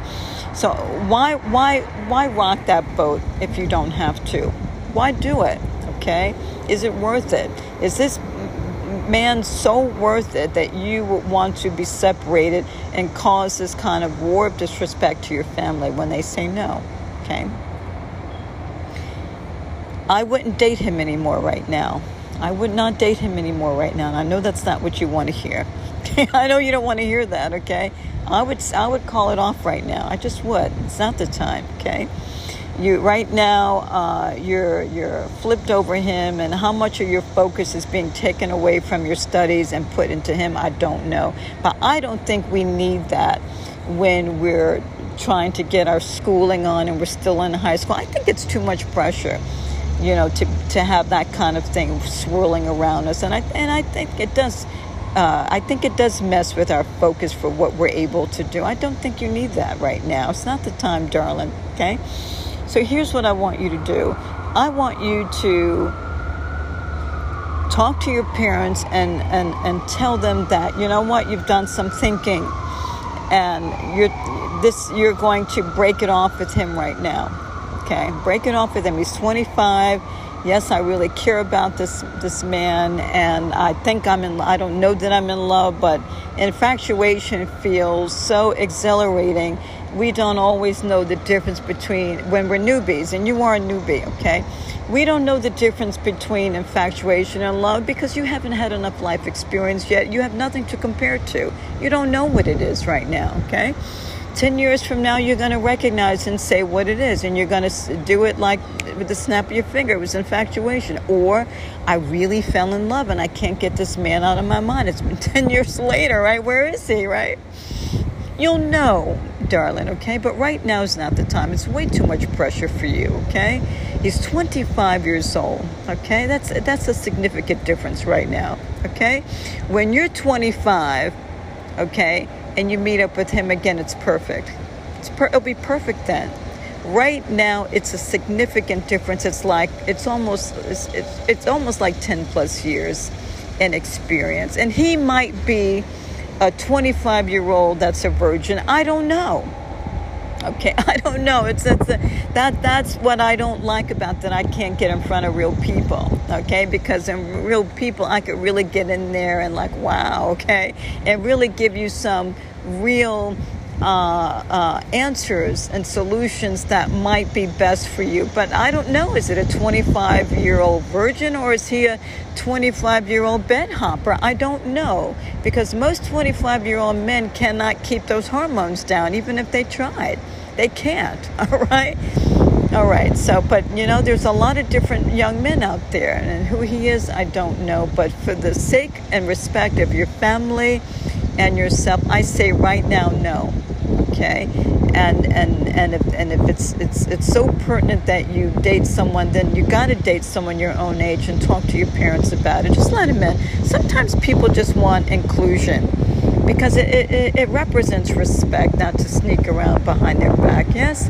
so why why why rock that boat if you don't have to? Why do it? Okay, is it worth it? Is this man so worth it that you would want to be separated and cause this kind of war of disrespect to your family when they say no? Okay. I wouldn't date him anymore right now. I would not date him anymore right now. And I know that's not what you want to hear. I know you don't want to hear that, okay? I would I would call it off right now. I just would. It's not the time, okay? You right now uh, you're you're flipped over him, and how much of your focus is being taken away from your studies and put into him, I don't know. But I don't think we need that when we're trying to get our schooling on and we're still in high school. I think it's too much pressure you know, to, to have that kind of thing swirling around us. And I, and I think it does, uh, I think it does mess with our focus for what we're able to do. I don't think you need that right now. It's not the time, darling, okay? So here's what I want you to do. I want you to talk to your parents and, and, and tell them that, you know what, you've done some thinking and you're, this, you're going to break it off with him right now Okay, break it off with him. He's 25. Yes, I really care about this this man, and I think I'm in. I don't know that I'm in love, but infatuation feels so exhilarating. We don't always know the difference between when we're newbies, and you are a newbie. Okay, we don't know the difference between infatuation and love because you haven't had enough life experience yet. You have nothing to compare to. You don't know what it is right now. Okay 10 years from now, you're going to recognize and say what it is, and you're going to do it like with the snap of your finger. It was infatuation. Or I really fell in love and I can't get this man out of my mind. It's been 10 years later, right? Where is he, right? You'll know, darling, okay? But right now is not the time. It's way too much pressure for you, okay? He's 25 years old, okay? That's, that's a significant difference right now, okay? When you're 25, okay? and you meet up with him again, it's perfect. It's per- it'll be perfect then. Right now, it's a significant difference. It's like it's almost it's, it's, it's almost like ten plus years in experience, and he might be a 25 year old that's a virgin. I don't know. Okay, I don't know. It's, it's a, that that's what I don't like about that. I can't get in front of real people. Okay, because in real people, I could really get in there and like, wow. Okay, and really give you some real uh, uh, answers and solutions that might be best for you. But I don't know. Is it a 25 year old virgin or is he a 25 year old bed hopper? I don't know because most 25 year old men cannot keep those hormones down, even if they tried. They can't. All right. All right. So, but you know, there's a lot of different young men out there, and who he is, I don't know. But for the sake and respect of your family and yourself, I say right now, no. Okay, and and and if and if it's it's it's so pertinent that you date someone, then you got to date someone your own age and talk to your parents about it. Just let them in. Sometimes people just want inclusion because it, it, it represents respect, not to sneak around behind their back. Yes,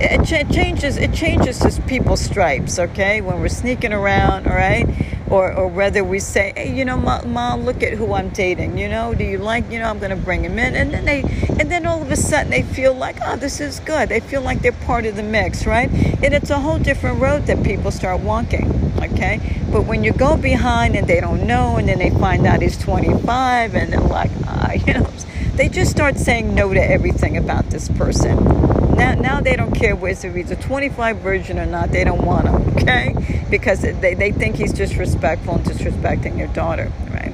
it, ch- changes it changes just people's stripes. Okay, when we're sneaking around, all right or, or whether we say, hey, you know, mom, mom, look at who I'm dating. You know, do you like, you know, I'm going to bring him in, and then they, and then all of a sudden they feel like, oh, this is good. They feel like they're part of the mix, right? And it's a whole different road that people start walking. Okay, but when you go behind and they don't know, and then they find out he's 25, and they're like, ah, you know, they just start saying no to everything about this person. Now, now they don't care whether he's a 25 virgin or not. They don't want him, okay? Because they, they think he's disrespectful and disrespecting your daughter, right?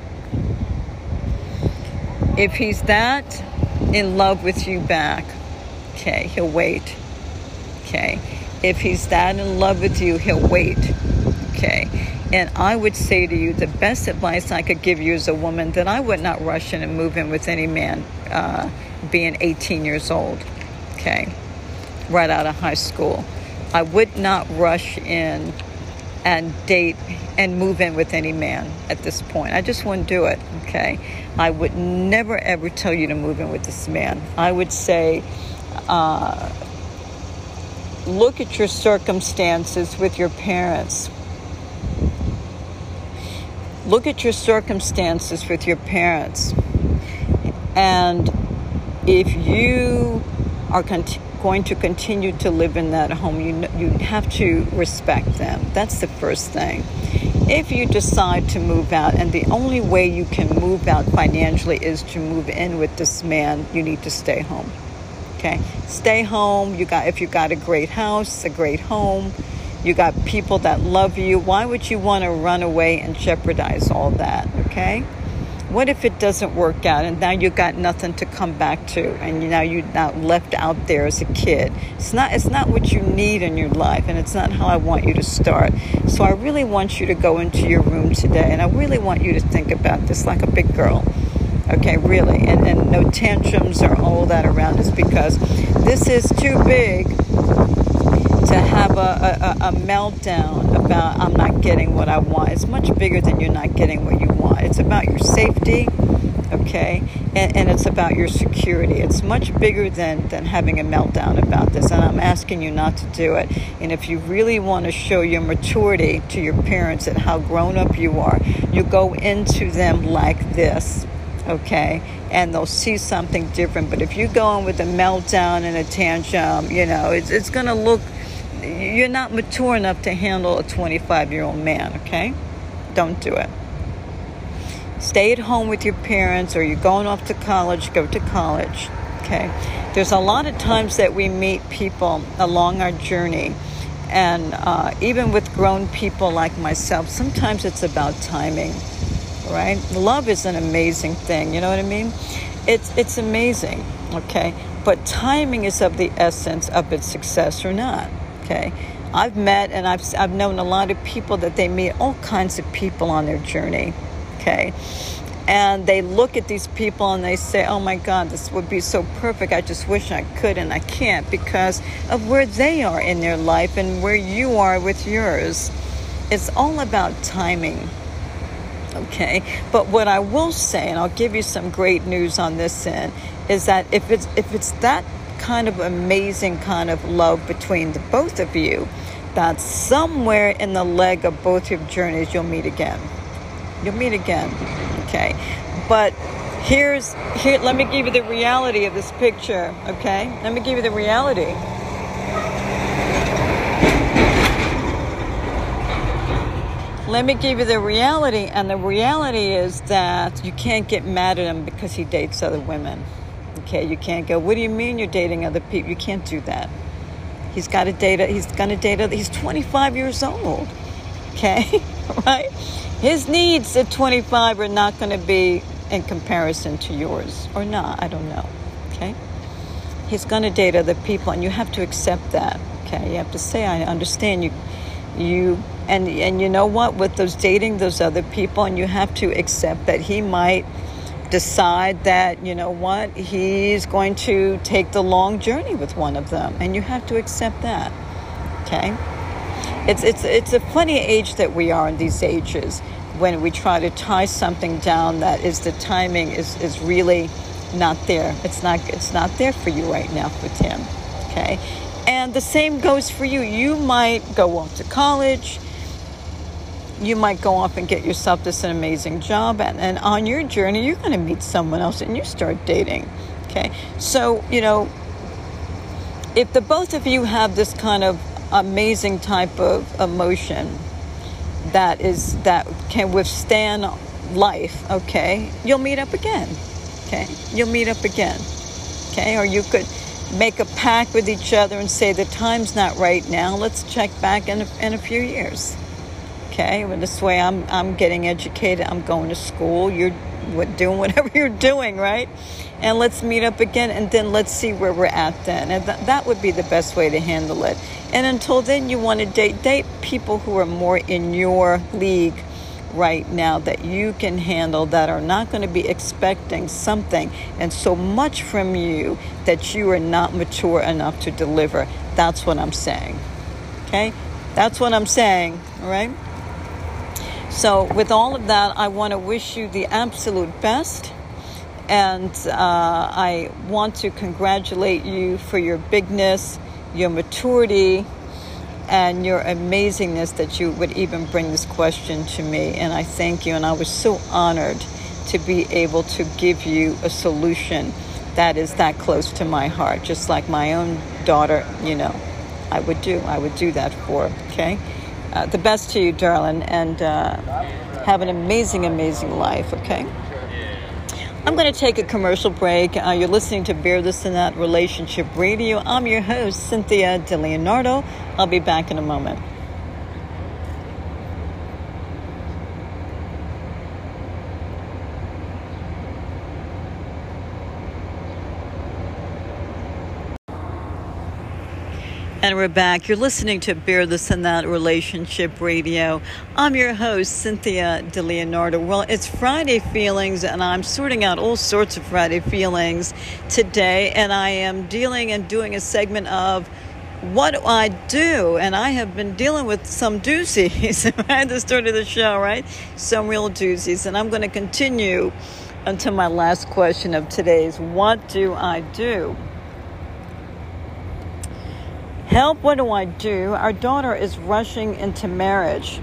If he's that in love with you back, okay, he'll wait. Okay. If he's that in love with you, he'll wait. Okay. And I would say to you, the best advice I could give you as a woman that I would not rush in and move in with any man uh, being 18 years old. Okay. Right out of high school. I would not rush in and date and move in with any man at this point. I just wouldn't do it. Okay. I would never ever tell you to move in with this man. I would say, uh, look at your circumstances with your parents look at your circumstances with your parents. And if you are cont- going to continue to live in that home, you, you have to respect them. That's the first thing. If you decide to move out, and the only way you can move out financially is to move in with this man, you need to stay home. Okay? Stay home. You got if you got a great house, a great home, you got people that love you. Why would you want to run away and jeopardize all that? Okay? What if it doesn't work out and now you got nothing to come back to and now you're now left out there as a kid? It's not it's not what you need in your life and it's not how I want you to start. So I really want you to go into your room today and I really want you to think about this like a big girl. Okay, really. And, and no tantrums or all that around us because this is too big to have a, a, a, meltdown about I'm not getting what I want. It's much bigger than you're not getting what you want. It's about your safety, okay, and, and it's about your security. It's much bigger than, than having a meltdown about this, and I'm asking you not to do it. And if you really want to show your maturity to your parents and how grown up you are, you go into them like this, okay, and they'll see something different. But if you go in with a meltdown and a tantrum, you know, it's, it's going to look you're not mature enough to handle a 25 year old man, okay? Don't do it. Stay at home with your parents or you're going off to college, go to college, okay? There's a lot of times that we meet people along our journey and uh, even with grown people like myself, sometimes it's about timing, right? Love is an amazing thing. You know what I mean? It's it's amazing, okay. But timing is of the essence of its success or not. Okay. I've met and I've I've known a lot of people that they meet all kinds of people on their journey. Okay and they look at these people and they say, Oh my God, this would be so perfect. I just wish I could, and I can't because of where they are in their life and where you are with yours. It's all about timing. Okay, but what I will say, and I'll give you some great news on this end, is that if it's if it's that kind of amazing kind of love between the both of you, that somewhere in the leg of both your journeys you'll meet again. You'll meet again okay? But here's here let me give you the reality of this picture okay? Let me give you the reality. Let me give you the reality and the reality is that you can't get mad at him because he dates other women okay you can't go what do you mean you're dating other people you can't do that he's got to date he's going to date he's 25 years old okay right his needs at 25 are not going to be in comparison to yours or not. I don't know. Okay? He's going to date other people, and you have to accept that. Okay? You have to say, I understand you. You and and you know what? With those dating those other people, and you have to accept that he might decide that you know what he's going to take the long journey with one of them, and you have to accept that. Okay? It's, it's, it's a funny age that we are in these ages when we try to tie something down that is the timing is, is really not there. It's not, it's not there for you right now with him. Okay? And the same goes for you. You might go off to college. You might go off and get yourself this an amazing job. And, and on your journey, you're going to meet someone else and you start dating. Okay? So, you know, if the both of you have this kind of amazing type of emotion that is that can withstand life okay you'll meet up again okay you'll meet up again okay or you could make a pact with each other and say the time's not right now let's check back in a, in a few years okay well, this way i'm i'm getting educated i'm going to school you're doing whatever you're doing right? And let's meet up again and then let's see where we're at then. And th- that would be the best way to handle it. And until then you want to date date people who are more in your league right now that you can handle that are not going to be expecting something and so much from you that you are not mature enough to deliver. That's what i'm saying okay? That's what i'm saying all right so with all of that i want to wish you the absolute best and uh, I want to congratulate you for your bigness, your maturity, and your amazingness that you would even bring this question to me. And I thank you. And I was so honored to be able to give you a solution that is that close to my heart, just like my own daughter, you know, I would do. I would do that for, okay? Uh, the best to you, darling, and uh, have an amazing, amazing life, okay? I'm going to take a commercial break. Uh, you're listening to Bear This and That Relationship Radio. I'm your host, Cynthia DeLeonardo. I'll be back in a moment. And we're back. You're listening to Bear This and That Relationship Radio. I'm your host, Cynthia DeLeonardo. Well, it's Friday feelings, and I'm sorting out all sorts of Friday feelings today. And I am dealing and doing a segment of what do I do? And I have been dealing with some doozies at the start of the show, right? Some real doozies. And I'm going to continue until my last question of today's What do I do? Help, what do I do? Our daughter is rushing into marriage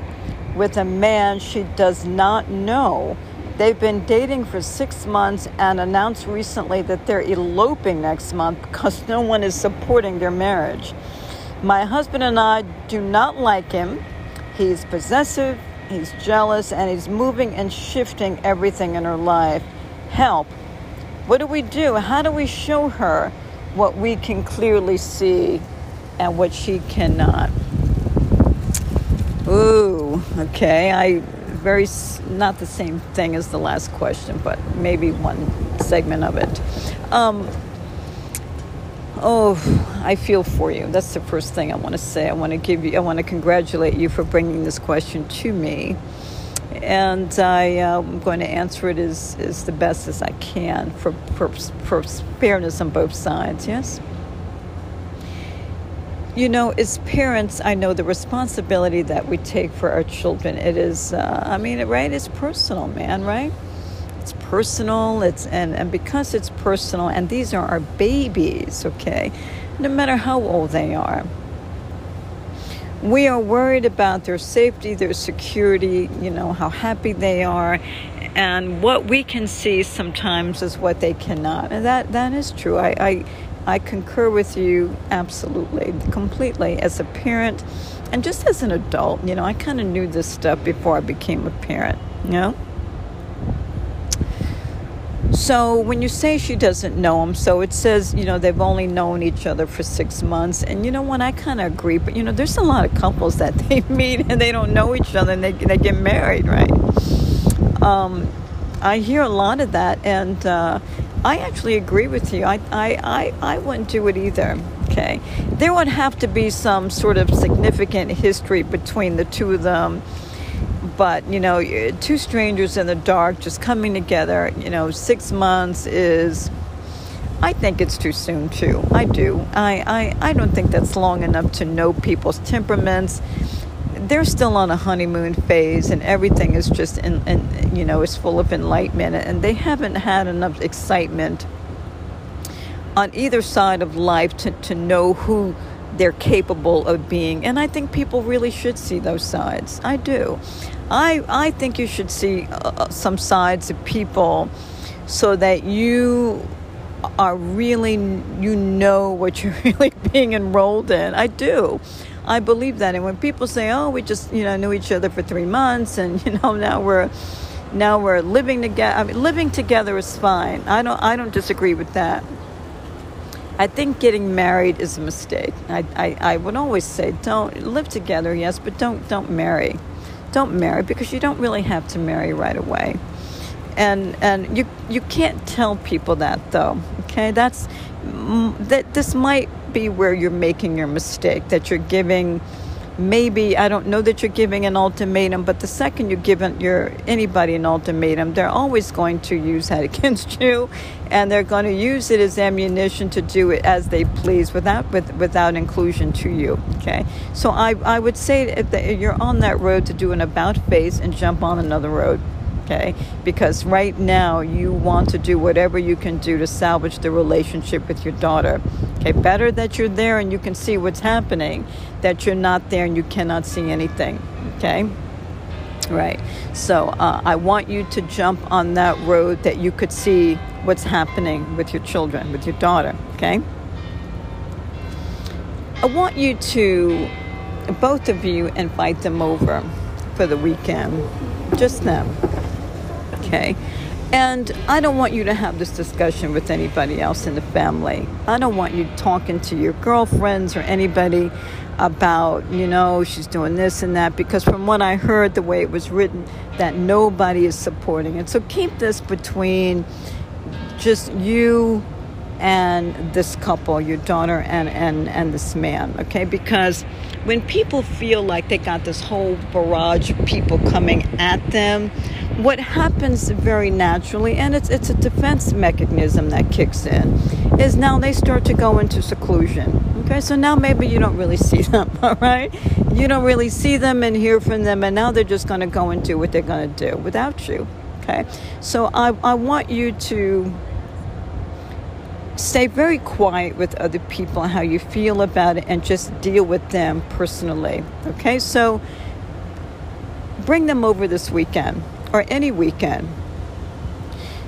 with a man she does not know. They've been dating for six months and announced recently that they're eloping next month because no one is supporting their marriage. My husband and I do not like him. He's possessive, he's jealous, and he's moving and shifting everything in her life. Help. What do we do? How do we show her what we can clearly see and what she cannot? Ooh, okay. I very not the same thing as the last question, but maybe one segment of it. Um, oh, I feel for you. That's the first thing I want to say. I want to give you. I want to congratulate you for bringing this question to me, and I, uh, I'm going to answer it as, as the best as I can for, for for fairness on both sides. Yes. You know, as parents, I know the responsibility that we take for our children. It is, uh, I mean, right? It's personal, man, right? It's personal. It's and and because it's personal, and these are our babies, okay? No matter how old they are, we are worried about their safety, their security. You know how happy they are, and what we can see sometimes is what they cannot, and that that is true. I. I I concur with you absolutely, completely as a parent and just as an adult. You know, I kind of knew this stuff before I became a parent, you know? So when you say she doesn't know him, so it says, you know, they've only known each other for six months. And you know what? I kind of agree. But, you know, there's a lot of couples that they meet and they don't know each other and they, they get married, right? Um, I hear a lot of that. And, uh, I actually agree with you. I, I, I, I wouldn't do it either. Okay. There would have to be some sort of significant history between the two of them. But, you know, two strangers in the dark just coming together, you know, six months is, I think it's too soon, too. I do. I, I, I don't think that's long enough to know people's temperaments they're still on a honeymoon phase and everything is just in, in, you know is full of enlightenment and they haven't had enough excitement on either side of life to, to know who they're capable of being and i think people really should see those sides. I do. I i think you should see uh, uh some sides of people so that you are really you know what you're really being enrolled in. I do I believe that. And when people say, "Oh, we just you know knew each other for three months, and you know now we're now we're living together," I mean, living together is fine. I don't I don't disagree with that. I think getting married is a mistake. I, I, I would always say don't live together, yes, but don't don't marry. Don't marry because you don't really have to marry right away. And and you you can't tell people that though. Okay, that's that this might be where you're making your mistake, that you're giving maybe I don't know that you're giving an ultimatum, but the second you give your anybody an ultimatum, they're always going to use that against you, and they're going to use it as ammunition to do it as they please without with, without inclusion to you. Okay, so I I would say if you're on that road to do an about face and jump on another road okay? Because right now you want to do whatever you can do to salvage the relationship with your daughter. Okay, better that you're there and you can see what's happening, that you're not there and you cannot see anything, okay? Right. So uh, I want you to jump on that road that you could see what's happening with your children, with your daughter, okay? I want you to, both of you, invite them over for the weekend. Just them okay? And I don't want you to have this discussion with anybody else in the family. I don't want you talking to your girlfriends or anybody about, you know, she's doing this and that, because from what I heard, the way it was written, that nobody is supporting it. So keep this between just you and this couple, your daughter and, and, and this man, okay? Because when people feel like they got this whole barrage of people coming at them, what happens very naturally, and it's, it's a defense mechanism that kicks in, is now they start to go into seclusion. Okay, so now maybe you don't really see them, all right? You don't really see them and hear from them, and now they're just to go and do what they're to do without you. Okay, so I, I want you to stay very quiet with other people how you feel about it and just deal with them personally okay so bring them over this weekend or any weekend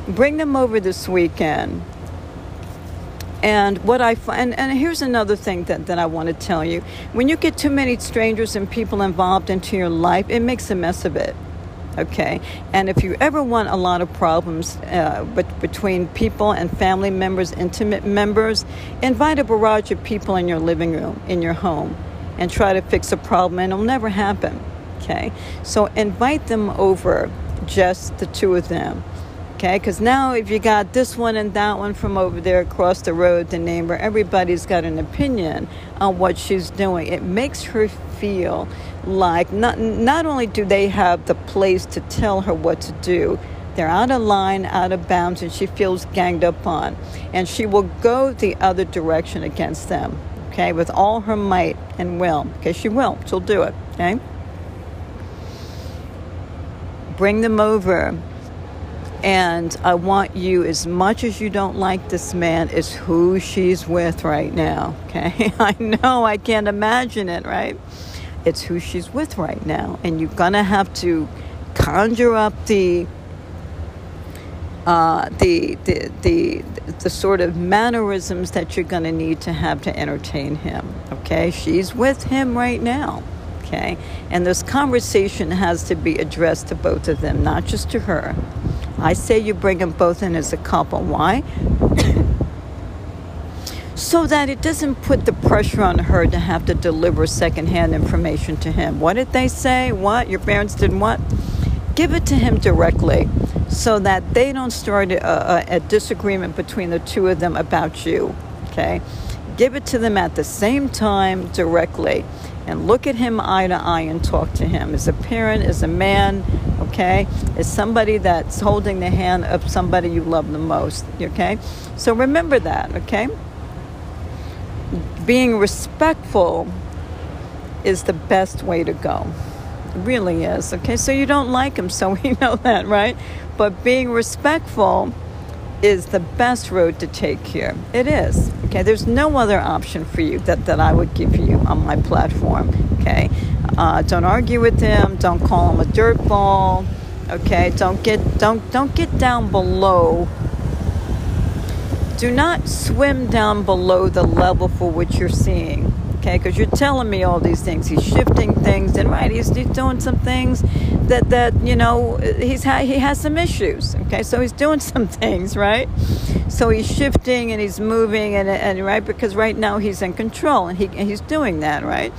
bring them over this weekend And what I find, and here's another thing that, that I want to tell you. When you get too many strangers and people involved into your life, it makes a mess of it. Okay. And if you ever want a lot of problems uh, but between people and family members, intimate members, invite a barrage of people in your living room, in your home, and try to fix a problem, and it'll never happen. Okay. So invite them over, just the two of them Okay, because now if you got this one and that one from over there across the road, the neighbor, everybody's got an opinion on what she's doing. It makes her feel like not not only do they have the place to tell her what to do, they're out of line, out of bounds, and she feels ganged up on, and she will go the other direction against them. Okay, with all her might and will. Okay, she will. She'll do it. Okay. Bring them over and I want you, as much as you don't like this man, is who she's with right now. Okay? I know, I can't imagine it, right? It's who she's with right now. And you're going to have to conjure up the. Uh, the, the the the sort of mannerisms that you're going to need to have to entertain him. Okay, she's with him right now. Okay, and this conversation has to be addressed to both of them, not just to her. I say you bring them both in as a couple. Why? So that it doesn't put the pressure on her to have to deliver secondhand information to him. What did they say? What? Your parents didn't what? Give it to him directly so that they don't start a, a, a disagreement between the two of them about you. Okay? Give it to them at the same time directly and look at him eye to eye and talk to him as a parent, as a man, okay? As somebody that's holding the hand of somebody you love the most, okay? So remember that, okay? Being respectful is the best way to go. It really is, okay? So you don't like him, so we know that, right? But being respectful is the best road to take here. It is. Okay, there's no other option for you that, that I would give you on my platform. Okay, uh, don't argue with him. Don't call him a dirtball. Okay, don't get don't don't get down below. Do not swim down below the level for which you're seeing okay? Because you're telling me all these things. He's shifting things, and right, he's, he's doing some things that that you know he's ha- he has some issues, okay? So he's doing some things, right? So he's shifting and he's moving, and and right because right now he's in control, and he and he's doing that, right?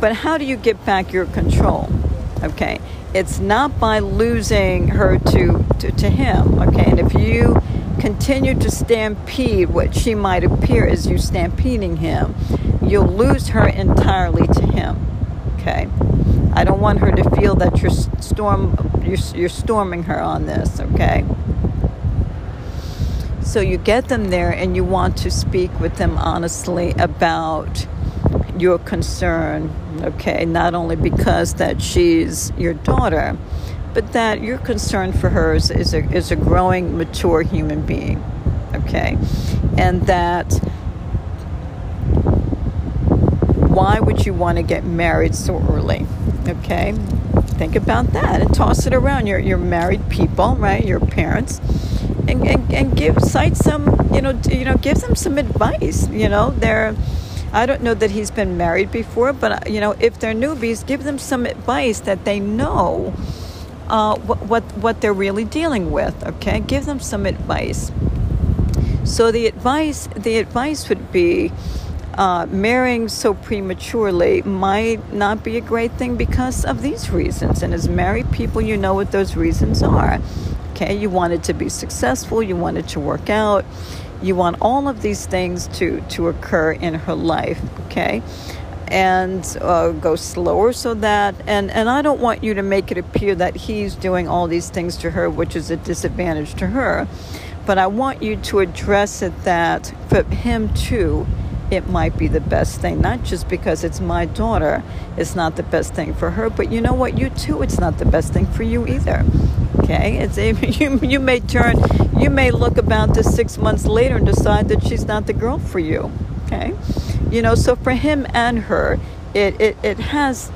But how do you get back your control? Okay, it's not by losing her to to, to him, okay? And if you continue to stampede what she might appear as you stampeding him, you'll lose her entirely to him. Okay? I don't want her to feel that you're storm you're, you're storming her on this, okay? So you get them there and you want to speak with them honestly about your concern, okay? Not only because that she's your daughter, but that your concern for her is, is, a, is a growing, mature human being, okay? And that why would you want to get married so early, okay? Think about that and toss it around. You're, you're married people, right? Your parents. And, and, and give cite some you know you know give them some advice you know they're I don't know that he's been married before, but you know, if they're newbies, give them some advice that they know uh, what, what, what they're really dealing with. Okay, give them some advice. So the advice the advice would be. Uh, marrying so prematurely might not be a great thing because of these reasons. And as married people, you know what those reasons are. Okay, you want it to be successful, you want it to work out, you want all of these things to, to occur in her life. Okay, and uh, go slower so that and and I don't want you to make it appear that he's doing all these things to her which is a disadvantage to her. But I want you to address it that for him too it might be the best thing. Not just because it's my daughter it's not the best thing for her but you know what? You too it's not the best thing for you either. Okay? It's you you may turn you may look about this 6 months later and decide that she's not the girl for you. Okay you know, so for him and her, it, it, it has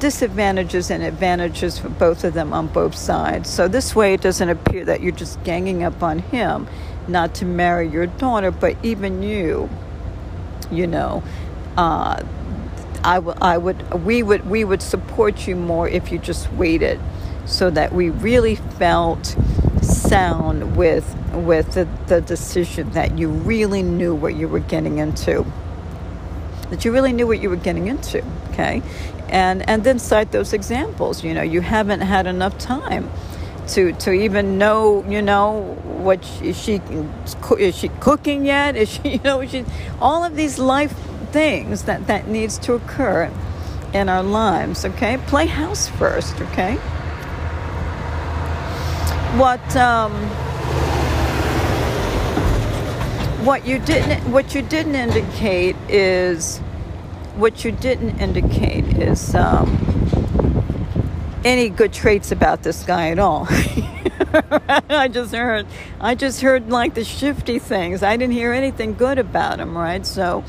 disadvantages and advantages for both of them on both sides. So this way it doesn't appear that you're just ganging up on him. not to marry your daughter, but even you, you know, uh, I, w- I would we would we would support you more if you just waited so that we really felt sound with with the, the decision that you really knew what you were getting into that you really knew what you were getting into okay? And and then cite those examples you know you haven't had enough time to to even know you know what she, is she is she cooking yet? Is she you know she all of these life things that that needs to occur in our lives okay? Play house first okay? What um, what you didn't what you didn't indicate is what you didn't indicate is um, any good traits about this guy at all. I just heard I just heard like the shifty things. I didn't hear anything good about him, right? So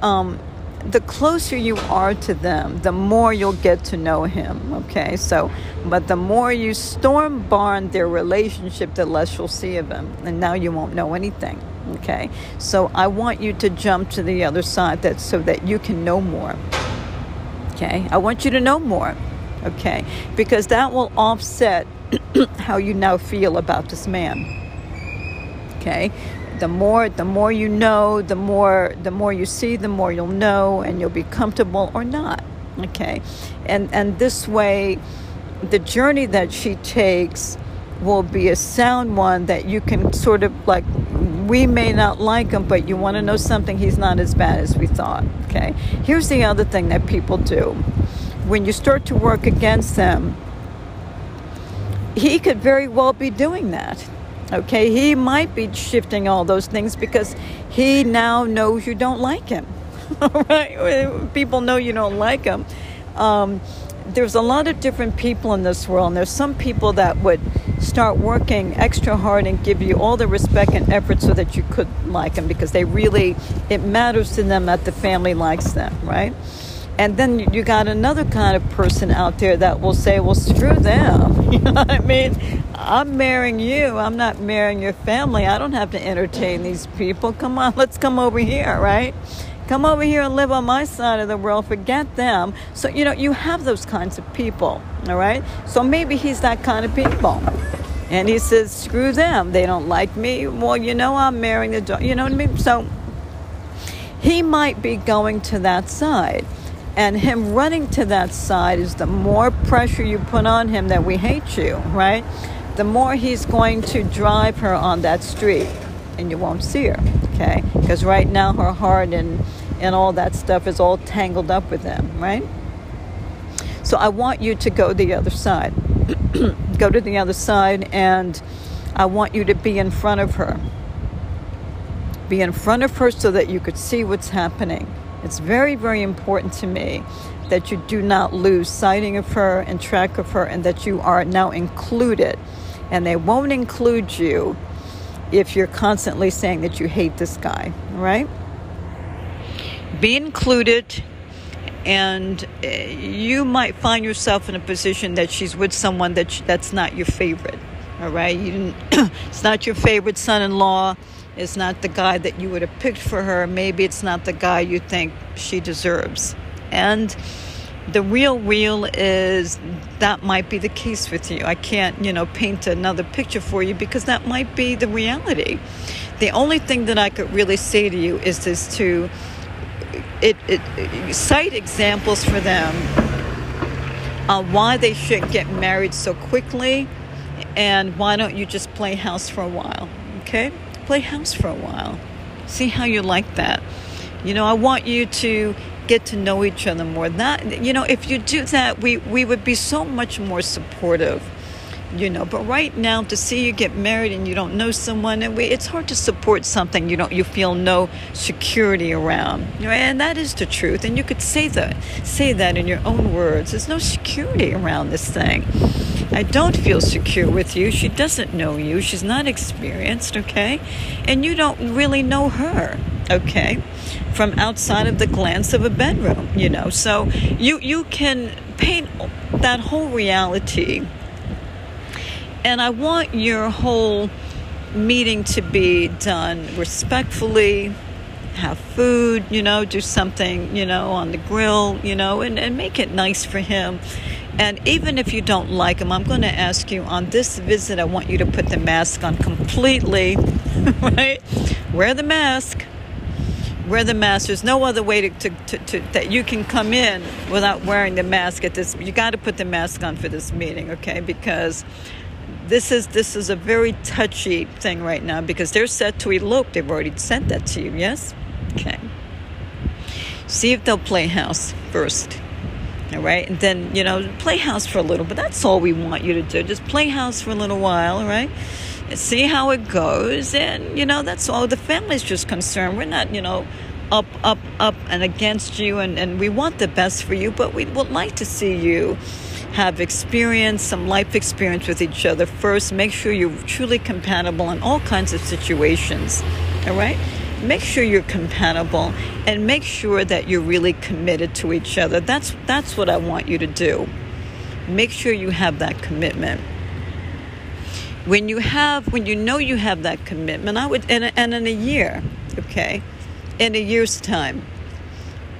um, the closer you are to them, the more you'll get to know him. Okay, so, but the more you storm barn their relationship, the less you'll see of him, and now you won't know anything. Okay, so I want you to jump to the other side that so that you can know more. Okay, I want you to know more. Okay, because that will offset how you now feel about this man. Okay, the more the more you know the more the more you see the more you'll know and you'll be comfortable or not okay? And and this way the journey that she takes will be a sound one that you can sort of like we may not like him but you want to know something he's not as bad as we thought okay? Here's the other thing that people do. When you start to work against them he could very well be doing that Okay, he might be shifting all those things because he now knows you don't like him. right? People know you don't like him. Um, there's a lot of different people in this world, and there's some people that would start working extra hard and give you all the respect and effort so that you could like them because they really, it matters to them that the family likes them, right? And then you got another kind of person out there that will say, well, screw them. You know what I mean? I'm marrying you. I'm not marrying your family. I don't have to entertain these people. Come on, let's come over here, right? Come over here and live on my side of the world. Forget them. So, you know, you have those kinds of people, all right? So maybe he's that kind of people. And he says, screw them. They don't like me. Well, you know, I'm marrying the daughter. You know what I mean? So he might be going to that side. And him running to that side is the more pressure you put on him that we hate you, right? The more he's going to drive her on that street and you won't see her, okay? Because right now her heart and, and all that stuff is all tangled up with him, right? So I want you to go the other side. go to the other side and I want you to be in front of her. Be in front of her so that you could see what's happening it's very, very important to me that you do not lose sighting of her and track of her and that you are now included. And they won't include you if you're constantly saying that you hate this guy, right? Be included, and eh, you might find yourself in a position that she's with someone that that's not your favorite. All right, you didn't. it's not your favorite son-in-law is not the guy that you would have picked for her. Maybe it's not the guy you think she deserves. And the real real is that might be the case with you. I can't, you know, paint another picture for you because that might be the reality. The only thing that I could really say to you is this to it, it cite examples for them on why they should get married so quickly and why don't you just play house for a while, okay? Play house for a while. See how you like that. You know, I want you to get to know each other more. That you know, if you do that, we we would be so much more supportive. You know, but right now to see you get married and you don't know someone, and we, it's hard to support something you don't you feel no security around. You know, and that is the truth. And you could say that say that in your own words. There's no security around this thing. I don't feel secure with you. She doesn't know you. She's not experienced, okay? And you don't really know her, okay? From outside of the glance of a bedroom, you know. So you you can paint that whole reality. And I want your whole meeting to be done respectfully have food, you know, do something, you know, on the grill, you know, and, and make it nice for him. And even if you don't like them, I'm going to ask you on this visit, I want you to put the mask on completely, right? Wear the mask. Wear the mask. There's no other way to, to, to, to that you can come in without wearing the mask at this. You got to put the mask on for this meeting, okay? Because this is this is a very touchy thing right now because they're set to elope. They've already sent that to you, yes? Okay. See if they'll play house first. All right. And then, you know, play house for a little, but that's all we want you to do. Just play house for a little while, right? And see how it goes. And, you know, that's all. The family's just concerned. We're not, you know, up, up, up and against you. And, and we want the best for you, but we would like to see you have experience, some life experience with each other first. Make sure you're truly compatible in all kinds of situations. All right? Make sure you're compatible and make sure that you're really committed to each other. That's that's what I want you to do. Make sure you have that commitment. When you have when you know you have that commitment, I would and, and in a year, okay? In a year's time.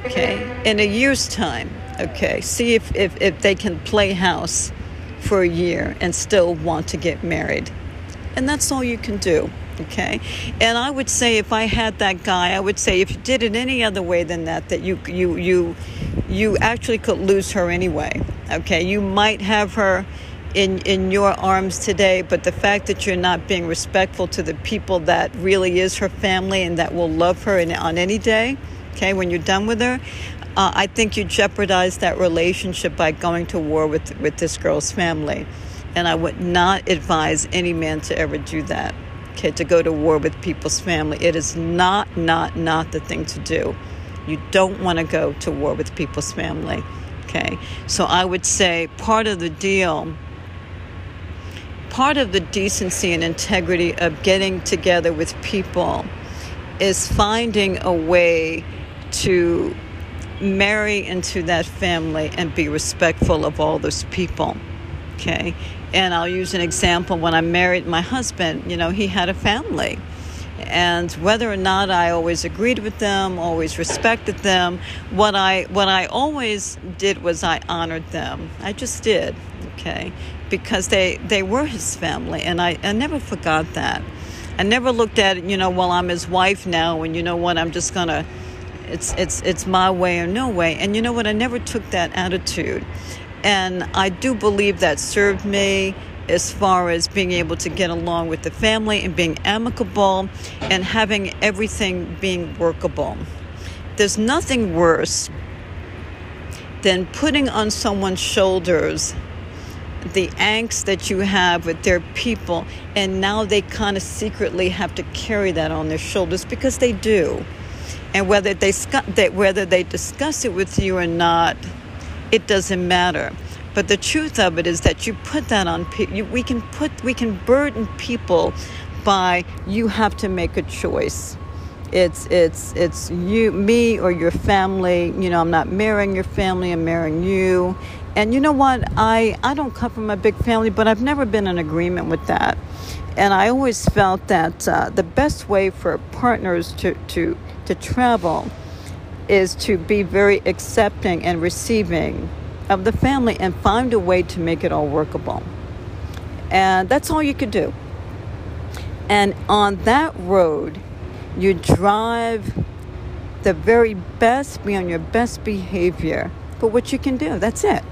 Okay? In a year's time, okay? See if, if, if they can play house for a year and still want to get married. And that's all you can do. Okay, and I would say if I had that guy, I would say if you did it any other way than that, that you you you you actually could lose her anyway. Okay, you might have her in in your arms today, but the fact that you're not being respectful to the people that really is her family and that will love her in, on any day, okay, when you're done with her, uh, I think you jeopardize that relationship by going to war with with this girl's family, and I would not advise any man to ever do that kid to go to war with people's family. It is not, not, not the thing to do. You don't want to go to war with people's family. Okay? So I would say part of the deal, part of the decency and integrity of getting together with people is finding a way to marry into that family and be respectful of all those people. Okay? And I'll use an example when I married my husband, you know, he had a family. And whether or not I always agreed with them, always respected them, what I what I always did was I honored them. I just did, okay? Because they they were his family and I, I never forgot that. I never looked at it, you know, well I'm his wife now and you know what, I'm just gonna it's it's it's my way or no way. And you know what, I never took that attitude. And I do believe that served me as far as being able to get along with the family and being amicable and having everything being workable. There's nothing worse than putting on someone's shoulders the angst that you have with their people, and now they kind of secretly have to carry that on their shoulders because they do. And whether they, whether they discuss it with you or not, it doesn't matter. But the truth of it is that you put that on people. We can put we can burden people by you have to make a choice. It's it's it's you, me, or your family. You know, I'm not marrying your family. I'm marrying you. And you know what? I I don't come from a big family, but I've never been in agreement with that. And I always felt that uh, the best way for partners to to to travel is to be very accepting and receiving of the family and find a way to make it all workable. And that's all you could do. And on that road, you drive the very best, be on your best behavior for what you can do. That's it.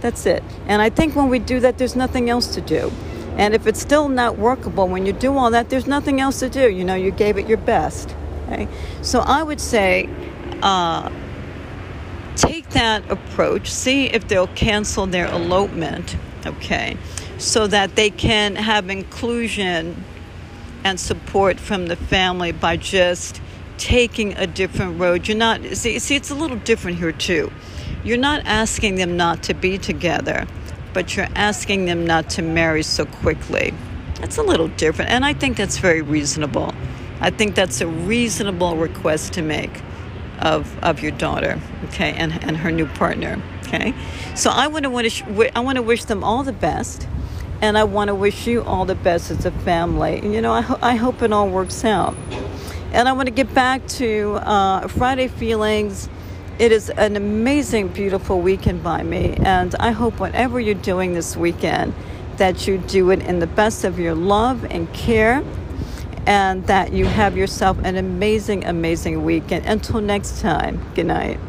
That's it. And I think when we do that, there's nothing else to do. And if it's still not workable, when you do all that, there's nothing else to do. You know, you gave it your best. Okay? So I would say uh, take that approach, see if they'll cancel their elopement, okay, so that they can have inclusion and support from the family by just taking a different road. You're not, see, see, it's a little different here too. You're not asking them not to be together, but you're asking them not to marry so quickly. That's a little different, and I think that's very reasonable. I think that's a reasonable request to make of, of your daughter, okay, and, and her new partner, okay. So I want to wish I want to wish them all the best, And I want to wish you all the best as a family. And, you know, I, ho- I hope it all works out. And I want to get back to uh, Friday Feelings. It is an amazing, beautiful weekend by me. And I hope whatever you're doing this weekend, that you do it in the best of your love and care and that you have yourself an amazing, amazing weekend. Until next time, good night.